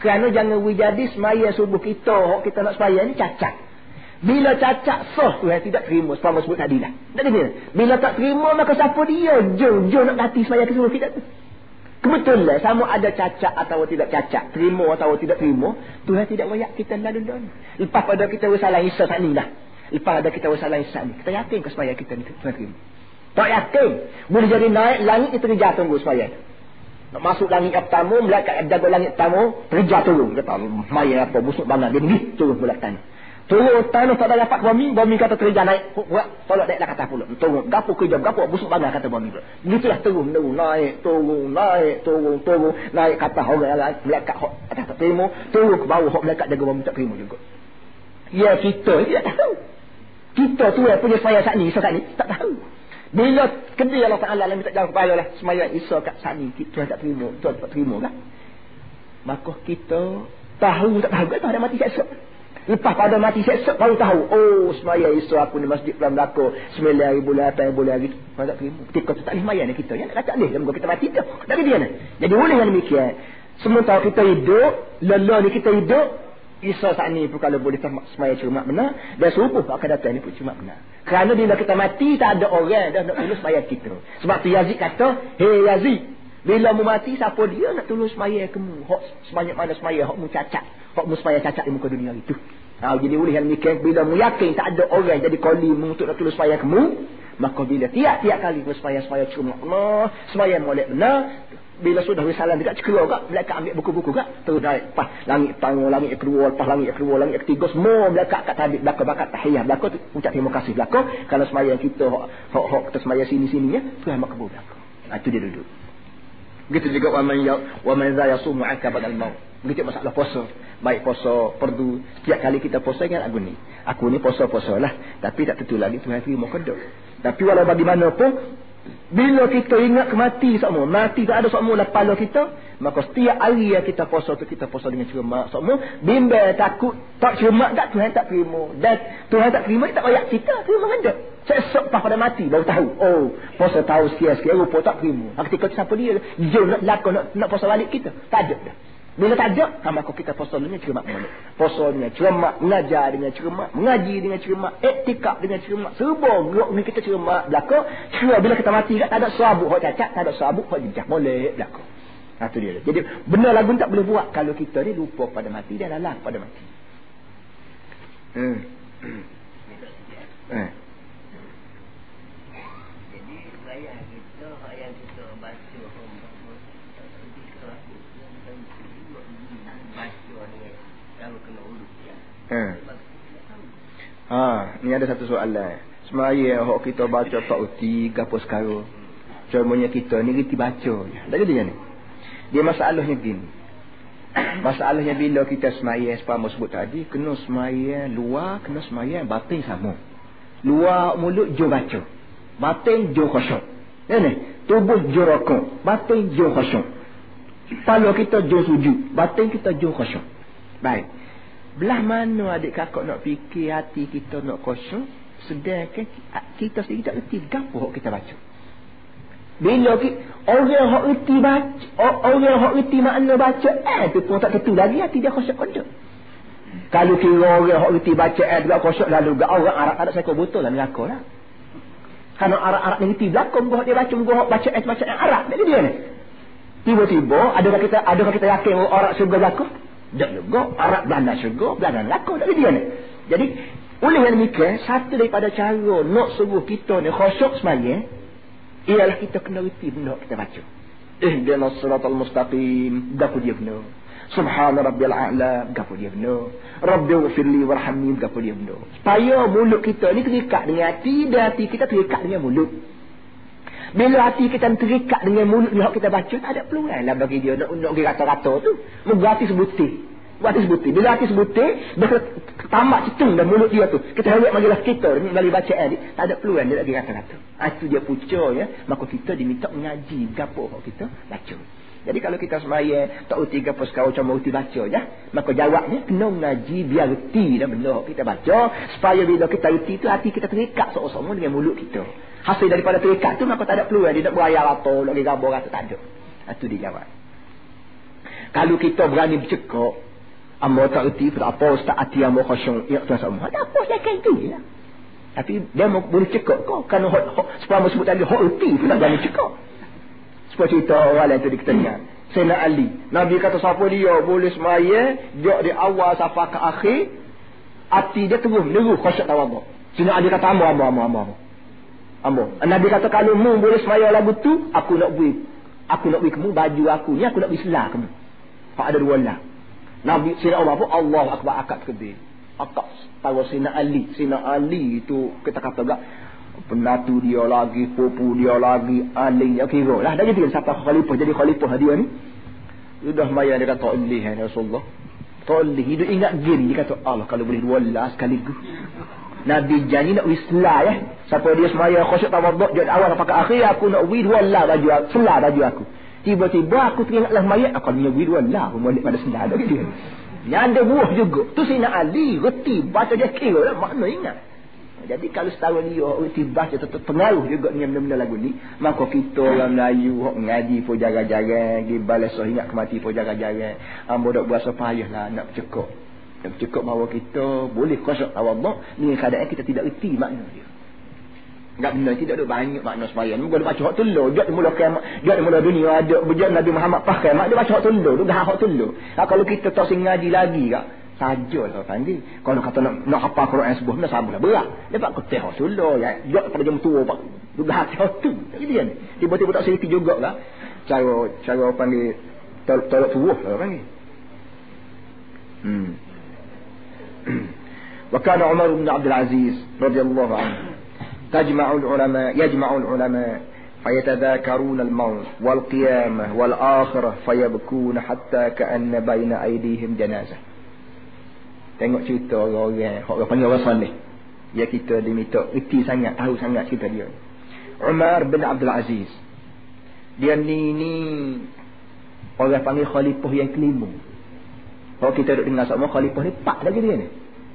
[SPEAKER 1] Kerana jangan jadi semaya subuh kita, kita nak semaya ni cacat. Bila cacat sah Tuhan tidak terima Selama sebut tadi lah Tak kena Bila tak terima maka siapa dia? Jo Jo nak mati semaya ke semua kita tu Kebetulan sama ada cacat atau tidak cacat, terima atau tidak terima, Tuhan tidak wayak kita lalu dunia. Lepas pada kita bersalah Isa saat ni lah. Lepas ada kita bersalah Isa ni. Kita yakin ke supaya kita ni Tuhan terima. Tak yakin. Boleh jadi naik langit kita kerja tunggu supaya. Nak masuk langit yang pertama, melekat jaga langit pertama, kerja turun. Kata, maya apa, busuk bangang. Dia ni turun pula tanah. Turun tanah tak ada dapat bumi, bumi kata terija naik. Buat tolak naik lah kata pula. Turun, gapo kerja, gapo busuk bangga kata bumi pula. Begitulah turun, turun, naik, turun, naik, turun, turun, naik kata orang lain, melekat hok atas tak terima, turun ke bawah hok melekat jaga bumi tak terima juga. Ya kita tidak tahu. Kita tu yang punya saya saat ni, saat ni, tak tahu. Bila kedai Allah Ta'ala yang minta jangan kepala lah. Semayang Isa kat saat ni, Tuhan tak terima, Tuhan tak terima kan. Maka kita tahu tak tahu kan, Tuhan ada mati seksa. Lepas pada mati seksa baru tahu. Oh semaya Isu aku ni masjid Pulang Melaka. Sembilan ribu lah, lapan ribu lagi. Mana tak terima. Tu tak boleh semaya kita. Yang nak kata ni. Lama kita mati tu. Tak dia ni. Jadi boleh yang demikian. Sementara kita hidup. Lelah ni kita hidup. Isa saat ni pun kalau boleh semaya cuma benar. Dan serupa akan datang ni pun cuma benar. Kerana bila kita mati tak ada orang dah nak tulis semaya kita. Sebab tu Yazid kata. Hei Yazid. Bila mu mati siapa dia nak tolong semaya kamu? Hak sebanyak mana semaya hak mu cacat. Hak mu semaya cacat di muka dunia itu. Ha, jadi oleh yang demikian bila mu yakin tak ada orang jadi koli untuk nak tolong semaya kamu, maka bila tiap-tiap kali mu semaya semaya cuma Allah, semaya molek benar, bila sudah risalah dekat cekera kak, mereka ambil buku-buku kak, terus naik pas langit tanggung, langit yang kedua, lepas langit yang kedua, langit yang ketiga, semua mereka kat tabik belakang bakat tahiyah belakang tu, ucap terima kasih belakang, kalau semaya kita, hok, hok, hok kita semaya sini-sini ya, Tuhan makbul belakang. Ha, itu dia duduk. Begitu juga wa man ya wa man za yasumu anka badal maut. Begitu masalah puasa. Baik puasa perdu. Setiap kali kita puasa ingat aku ni. Aku ni puasa-puasa lah. Tapi tak tentu lagi Tuhan terima kedok. Tapi walau bagaimanapun bila kita ingat kemati semua, mati tak ada semua lah kepala kita, maka setiap hari yang kita puasa tu kita puasa dengan cermat semua, bimbang takut tak cermat tak Tuhan tak terima. Dan Tuhan tak terima tak payah kita terima kan Sesok pas pada mati baru tahu. Oh, puasa tahu sekian-sekian rupa tak terima. Ketika tu siapa dia? Dia nak lakon nak, nak puasa balik kita. Tak ada dah. Bila tak ada, sama aku kita puasa dengan cermat mana? Puasa dengan cermat, mengajar dengan cermat, mengaji dengan cermat, etikap dengan cermat. Serba gerak ni kita cermat belaka. Cermat bila kita mati tak ada sabuk hok cacat, tak ada sabuk hok jejak. Boleh belaka. Ha tu dia. Jadi benar lagu tak boleh buat kalau kita ni lupa pada mati dan lalang pada mati. Hmm. Hmm. Ha. ha, ni ada satu soalan. Semaya hok kita baca tak uti gapo sekarang. Cumanya kita ni reti baca. Tak jadi ni. Dia masalahnya gini. Masalahnya bila kita semaya sepama sebut tadi, kena semaya luar, kena semaya batin sama. Luar mulut jo baca. Batin jo khusyuk. Ya ni, tubuh jo rokok, batin jo khusyuk. Kepala kita jo sujud, batin kita jo khusyuk. Baik. Belah mana adik kakak nak fikir hati kita nak kosong. Sedangkan kita sendiri tak erti gapo kita baca. Bila orang yang erti baca, orang yang erti makna baca, eh, tu pun tak tentu lagi hati dia kosong kosong. Kalau kira orang yang erti baca, eh, dia kosong lalu gak orang Arab ada saya betul lah neraka lah. Karena Arab-Arab ni erti belakang, gua dia baca, gua baca, eh, baca, eh, Arab. Jadi dia ni. Tiba-tiba, adakah kita, adakah kita yakin orang surga belakang? Tak juga. Arab Belanda syurga. Belanda laku. Tak dia ni. Jadi, oleh yang demikian, satu daripada cara nak suruh kita ni khusyuk semuanya, ialah kita kena reti benda kita baca. Eh, dia nak suratul mustaqim. Gapu dia benda. Subhana Rabbil A'la. Gapu dia benda. Rabbi wafirli warhamni. Gapu dia benda. Supaya mulut kita ni terikat dengan hati, dan hati kita terikat dengan mulut. Bila hati kita terikat dengan mulut yang kita baca, tak ada peluang lah bagi dia nak nak pergi rata-rata tu. Moga hati sebutir. Hati sebutir. Bila hati sebutir, dia tamak cetung dan mulut dia tu. Kita harap majalah kita ni melalui bacaan ni, tak ada peluang dia nak pergi rata-rata. Ah, itu dia puca ya. Maka kita diminta mengaji gapo kita baca. Jadi kalau kita semaya tak uti gapo sekarang cuma uti baca ya. Maka jawabnya kena mengaji biar reti dan benda kita baca. Supaya bila kita uti tu hati kita terikat sama-sama dengan mulut kita hasil daripada terikat tu maka tak ada peluang dia nak berayar atau lagi gambar rasa tak ada itu dia jawab kalau kita berani bercekak amba tak erti apa ustaz hati amba khusyuk ya tuan sama tak apa saya kan tu ya tapi dia mau boleh cekak kau kerana hot, sebab sebut tadi hot erti tu tak berani cekak Supaya cerita orang lain tu dia dengar. Sayyidina Ali. Nabi kata siapa dia boleh semaya, dia di awal sampai ke akhir, hati dia terus meneruh khusyuk tawaduk. Sayyidina Ali kata ambo ambo ambo ambo. Ambo. Nabi kata kalau mu boleh semaya lagu tu, aku nak beri aku nak beri kamu baju aku ni aku nak beri selah kamu. Pak ada dua lah. Nabi Sayyidina Umar pun Allah akbar akad kedai. Akad tahu Sayyidina Ali. Sayyidina Ali itu kita kata gak penatu dia lagi, pupu dia lagi, aling dia kira lah. Dah jadi siapa khalifah jadi khalifah dia ni. Sudah maya dia kata Allah ya Rasulullah. Tolih hidup ingat gini dia kata Allah kalau boleh dua lah sekaligus. Nabi janji nak wislah ya. Siapa dia semaya khusyuk tawaduk jadi awal sampai ke akhir aku nak wid wala baju aku, selah baju aku. Tiba-tiba aku teringatlah mayat aku nak wid wala aku balik pada selah dah dia. Yang ada buah juga. Tu Sina Ali reti baca dia kira lah makna ingat. Jadi kalau setahun dia orang tiba baca tetap pengaruh juga dengan benda-benda lagu ni. Maka kita orang Melayu hok ngaji pun jaga-jaga, pergi balas so ingat kemati pun jaga-jaga. Ambo dak buat payah lah nak cekok. Nak cekok bahawa kita boleh kosok Allah dengan keadaan kita tidak reti makna dia. Enggak benar tidak ada banyak makna sembahyang. Muka dia baca hak telur, dia mula kiamat, dia mula dunia ada bejak Nabi Muhammad pakai mak dia baca hak telur, tu dah hak telur. Ha, kalau kita tak sing ngaji lagi kak, sajalah panggil. Kalau kata nak nak hafal Quran sebuah benda sabarlah berat. Dapat ketih Rasulullah ya. Jok pada jam tua pak. Duk hati tu. Gitu kan. Tiba-tiba tak serti juga lah. Cara cara panggil tolak tubuh lah panggil. Hmm. وكان عمر بن عبد العزيز رضي الله عنه تجمع العلماء يجمع العلماء فيتذاكرون الموت والقيامة والآخرة فيبكون حتى كأن بين أيديهم جنازة Tengok cerita orang-orang Orang panggil orang salih Ya kita diminta Iti sangat Tahu sangat cerita dia Umar bin Abdul Aziz Dia ni ni Orang panggil khalifah yang kelima Kalau kita duduk dengar sama Khalifah ni pak lagi dia ni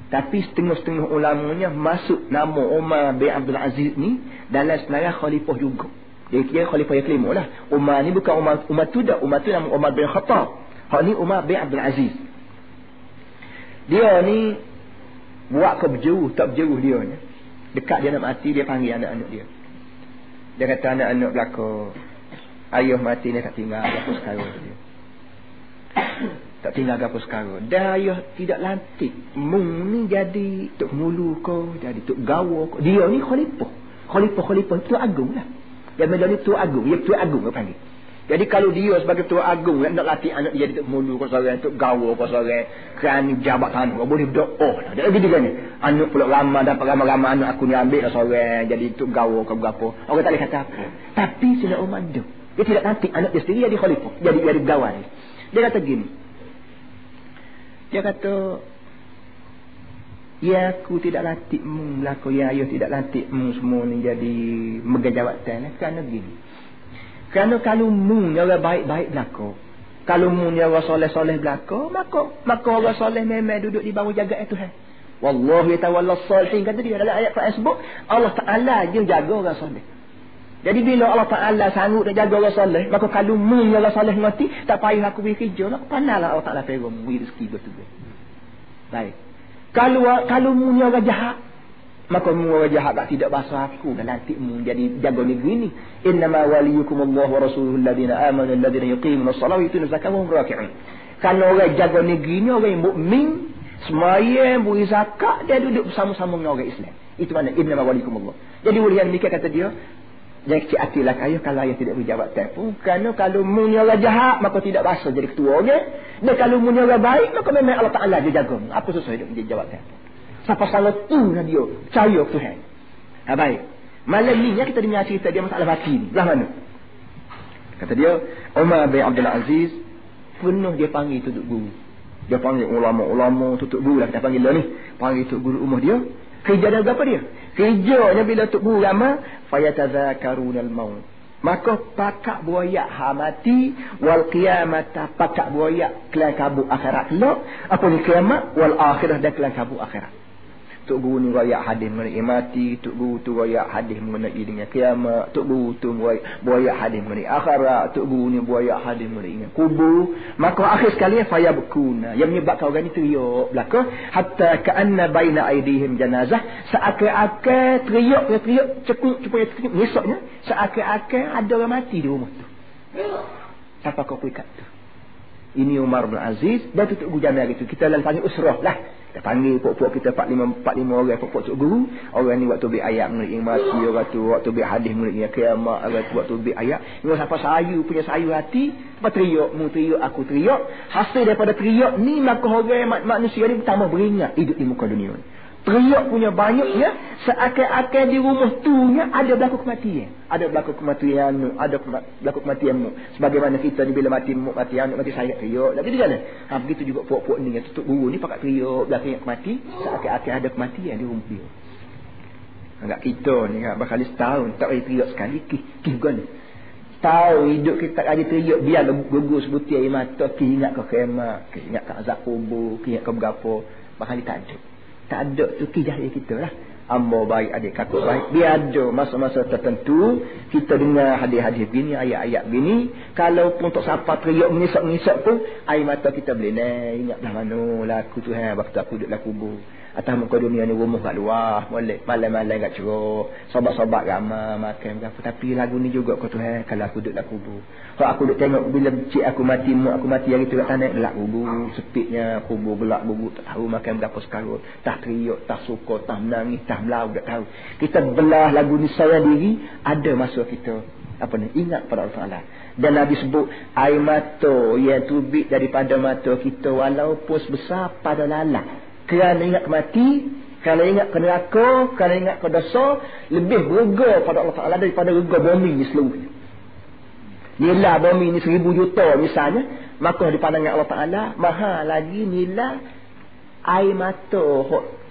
[SPEAKER 1] tapi setengah-setengah ulamanya masuk nama Umar bin Abdul Aziz ni dalam senarai khalifah juga. Dia kira khalifah yang kelima lah. Umar ni bukan Umar, Umar tu dah. Umar tu nama Umar bin Khattab. Hak ni Umar bin Abdul Aziz. Dia ni buat ke berjauh, tak berjauh dia ni. Dekat dia nak mati, dia panggil anak-anak dia. Dia kata anak-anak belakang. Ayah mati ni tak tinggal apa sekarang dia. Tak tinggal apa sekarang. Dah ayah tidak lantik. Mung ni jadi tok mulu ko, jadi tok gawa ko. Dia ni khalifah. Khalifah-khalifah tu agung lah. Dia ni tu agung. Dia tu agung dia panggil. Jadi kalau dia sebagai tua agung nak latih anak jadi mulu kau seorang untuk gawa kau seorang kerana jabat tanah boleh berdoa lah. Dia gitu kan anak pula ramah dapat ramah-ramah anak aku ni ambil lah seorang jadi untuk gawa kau berapa. Orang tak boleh kata apa. Tapi sila Umar dia. Dia tidak nanti anak dia sendiri jadi khalifah. Jadi jadi gawan. Dia kata gini. Dia kata Ya aku tidak latih mu Laku ya ayah tidak latih mu semua ni jadi Megang jawatan Kerana gini kerana kalau mu ni orang baik-baik belaka. Kalau mu ni orang soleh-soleh belaka, maka maka orang soleh memang duduk di bawah jaga Tuhan. Wallahu yatawalla salihin kata dia dalam ayat Quran sebut Allah Taala je jaga orang soleh. Jadi bila Allah Taala sanggup nak jaga orang soleh, maka kalau mu orang soleh mati, tak payah aku pergi kerja nak pandanglah Allah Taala pergi rezeki betul. Baik. Kalau kalau mu orang jahat, maka mu jahat tak tidak bahasa aku dan nanti mu jadi jaga negeri ni innama waliyukum Allah wa rasuluhu alladhina amanu alladhina yuqimuna as-salata wa yutuna zakata wa raki'un kalau orang jaga negeri ni orang yang mukmin semaya beri zakat dia duduk bersama-sama dengan orang Islam itu mana innama waliyukum Allah jadi ulian nikah kata dia Jangan kecil hati lah ayah kalau ayah tidak berjawab telefon. Kerana kalau mu ni orang jahat, maka tidak bahasa jadi ketua. Okay? Dan kalau mu ni orang baik, maka memang Allah Ta'ala dia jaga. Apa susah dia jawab telefon. Siapa salah tu dengan dia. Percaya Tuhan. Ha, baik. Malam ni kita dengar cerita dia masalah batin. Belah mana? Kata dia, Umar bin Abdul Aziz, penuh dia panggil tutup guru. Dia panggil ulama-ulama tutup guru lah. Kita panggil lah ni. Panggil tutup guru umur dia. Kerja dia apa dia? Kerjanya bila tutup guru lama, fayatazakarunal maut. Maka pakak buaya hamati wal qiyamata pakak buaya kelan kabut akhirat. Lo apa ni kiamat? Wal akhirah dan kelan kabut akhirat Tok Guru ni rakyat hadis mengenai mati. Tok Guru tu rakyat hadis mengenai dengan kiamat. Tok Guru tu rakyat hadis mengenai akhirat. Tok Guru ni rakyat hadis mengenai dengan kubur. Maka akhir sekali faya berkuna. Yang menyebabkan orang ni teriak belakang. Hatta ka'anna baina aidihim janazah. Seakan-akan teriak, teriak, cekuk, cepaya teriak. Nisoknya, seakan-akan ada orang mati di rumah tu. Siapa kau ikat tu? Ini Umar bin Aziz. Dan tutup guru jamiah itu. Kita lalu panggil usrah lah. Kita panggil pokok-pokok kita 45, 45 orang pokok tuk guru. Orang ni waktu beri ayat murid yang mati. Orang tu waktu beri hadis yang kiamat. Orang tu waktu beri ayat. Ini siapa sayu punya sayu hati. Lepas teriak. Mu teriak, aku teriak. Hasil daripada teriak ni maka orang manusia ni tambah beringat hidup di muka dunia ni teriak punya banyak ya seakan-akan di rumah tu ada berlaku kematian. Ada berlaku kematian ada berlaku kematian. Mu sebagaimana kita ni bila mati mu mati anak mati saya teriak. Lagi di sana ha, begitu juga puak-puak ni yang tutup guru ni pakai teriak berlaku yang mati seakan-akan ada kematian di rumah dia. Enggak kita ni kan bakal setahun tak boleh teriak sekali. Kih kih kan tahu hidup kita ada teriak biar gugus buti air mata. Kih ingat ke kemak kih ingat ke azab kubur kih ingat ke berapa. Bakal tak ada tak ada tu kijahnya kita lah. Ambo baik, adik kakak baik. Biar ada masa-masa tertentu, kita dengar hadis-hadis begini, ayat-ayat. Kalau pun tak siapa teriak mengisak-mengisak pun, air mata kita boleh naik. Ingatlah mana tu, ha, waktu aku duduk dalam kubur. Atas muka dunia ni rumah kat luar. Boleh malam-malam kat ceruk. Sobat-sobat ramah makan berapa. Tapi lagu ni juga kau tu eh. Kalau aku duduk dalam kubur. Kalau aku duduk tengok bila cik aku mati. Mak aku mati hari tu kat tanah. Dalam kubur. Sepitnya kubur belak bubuk. Tak tahu makan berapa sekarang. Tak teriak. Tak suka. Tak menangis. Tak melau. Tak tahu. Kita belah lagu ni saya diri. Ada masa kita. Apa ni? Ingat pada Allah Ta'ala. Dan Nabi sebut. Air mata yang tubik daripada mata kita. Walaupun sebesar pada lalat kerana ingat mati kerana ingat ke neraka kerana ingat ke dosa lebih rega pada Allah Ta'ala daripada rega bumi ni seluruhnya. Nilai bumi ni seribu juta misalnya maka di pandangan Allah Ta'ala maha lagi nilai air mata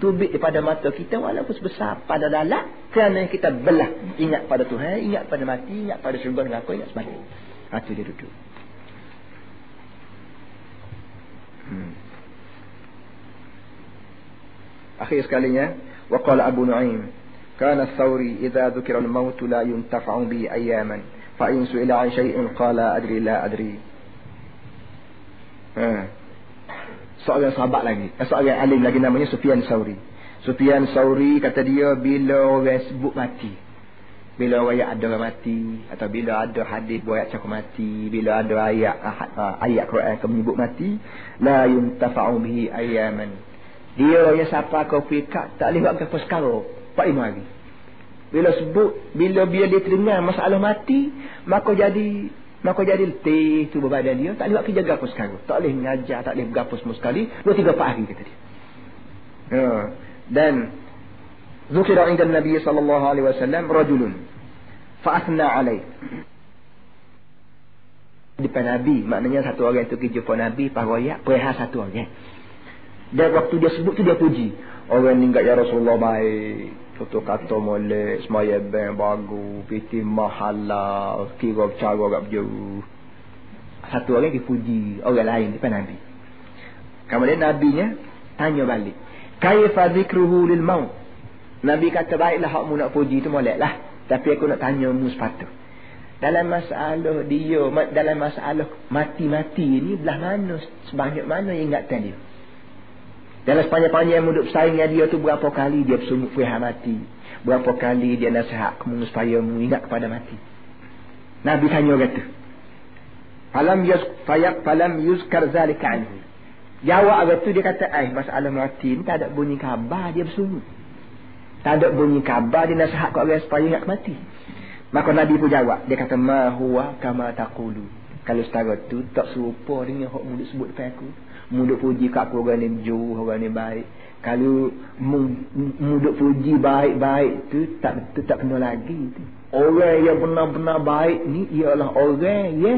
[SPEAKER 1] tubik daripada mata kita walaupun sebesar pada dalam kerana kita belah ingat pada Tuhan ingat pada mati ingat pada syurga neraka ingat sebagainya itu dia duduk. Hmm. Akhir sekalinya, waqala Abu Nu'aim, kana Thawri idza dhukira al-maut la yuntafa'u bi ayaman, fa in su'ila an shay'in qala adri la adri. Ha. Seorang sahabat lagi, eh, seorang alim lagi namanya Sufyan Sauri. Sufyan Sauri kata dia bila orang sebut mati, bila ayat ada orang mati atau bila ada hadis buat cakap mati bila ada ayat ah, ayat Quran yang menyebut mati la yuntafa'u bihi ayaman dia yang siapa kau fikat tak boleh buat apa. Pak lima hari. Bila sebut, bila dia terdengar masalah mati, maka jadi maka jadi letih tu berbadan dia. Tak boleh buat kerja apa sekarang. Tak boleh mengajar, tak boleh berapa semua sekali. Dua tiga empat hari kata dia. Ya. Dan Zukira inda Nabi sallallahu alaihi wasallam rajulun fa'athna alaih. Depan Nabi, maknanya satu orang itu kerja jumpa Nabi, pahoyak, perihal satu orang. Dan waktu dia sebut tu dia puji. Orang ni ya Rasulullah baik. Tutup kata molek, semaya ben bagu, piti mahala, kira cara agak berjauh. Satu orang dipuji orang lain depan Nabi. Kemudian Nabi-nya tanya balik. Kaifa zikruhu lil maut? Nabi kata baiklah hakmu nak puji tu molek lah. Tapi aku nak tanya mu sepatu. Dalam masalah dia, dalam masalah mati-mati ni belah mana, sebanyak mana ingatan dia? Dalam sepanjang-panjang hidup saingnya dia tu berapa kali dia bersungguh perihal mati. Berapa kali dia nasihat kamu supaya kamu ingat kepada mati. Nabi tanya kata. Falam yuz fayak falam yuzkar zalika anhu. Jawab kata dia kata, "Eh, masalah mati ni tak ada bunyi khabar dia bersungguh. Tak ada bunyi khabar dia nasihat kat orang supaya ingat mati." Maka Nabi pun jawab, dia kata, "Ma huwa kama taqulu." Kalau setara tu tak serupa dengan hak mulut sebut depan aku muduk puji kat orang ni jauh orang ni baik. Kalau muduk puji baik-baik tu tak tu tak kena lagi tu. Orang yang benar-benar baik ni ialah orang yang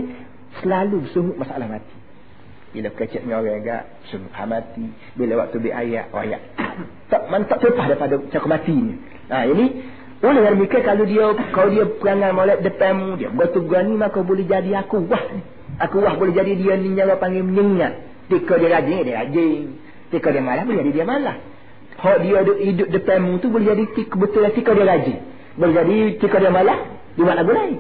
[SPEAKER 1] selalu sungguh masalah mati. Bila keceknya orang agak sungguh mati. Bila waktu di ayat ayat. Tak mantap terpah daripada cakap mati ni ha, ini oleh yang mikir kalau dia kalau dia perangai molek depanmu dia bertu berani maka boleh jadi aku wah. Aku wah boleh jadi dia ni nyawa panggil menyengat Tika dia rajin, dia rajin. Tika dia malah, boleh jadi dia malah. Hak dia hidup, depanmu tu boleh jadi tika, betul tika dia rajin. Boleh jadi tika dia malah, dia malah boleh.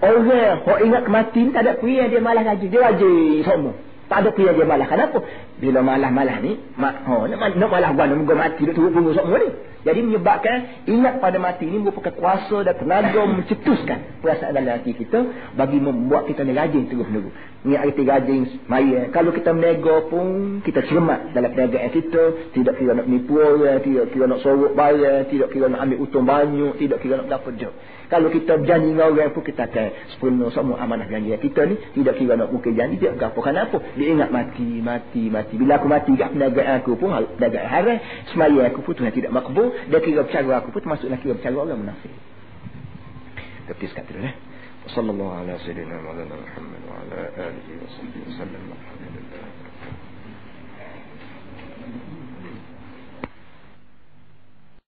[SPEAKER 1] Orang hak ingat kematian tak ada pria dia malah rajin. Dia rajin semua. Tak ada pria dia malah. Kenapa? Bila malah-malah ni, mak, oh, nak, nak malah gua nak mati duk turun punggung semua ni. Jadi menyebabkan ingat pada mati ini merupakan kuasa dan tenaga mencetuskan perasaan dalam hati kita bagi membuat kita ni rajin terus menerus. Ni arti rajin maya. Kalau kita menego pun kita cermat dalam perniagaan kita, tidak kira nak menipu orang, tidak kira nak sorok barang, tidak kira nak ambil utang banyak, tidak kira nak dapat job. Kalau kita berjanji dengan orang pun kita akan sepenuh semua amanah janji kita ni. Tidak kira nak buka janji. Dia berapa. Kenapa? Dia ingat mati, mati, mati. Bila aku mati kat perniagaan aku pun, perniagaan haram. Semaya aku pun Tuhan tidak makbul. Dia kira bercara aku pun termasuklah kira bercara orang munafik. Tapi sekat dulu eh. Sallallahu ala sayyidina Muhammad wa ala alihi wa sallam. Alhamdulillah.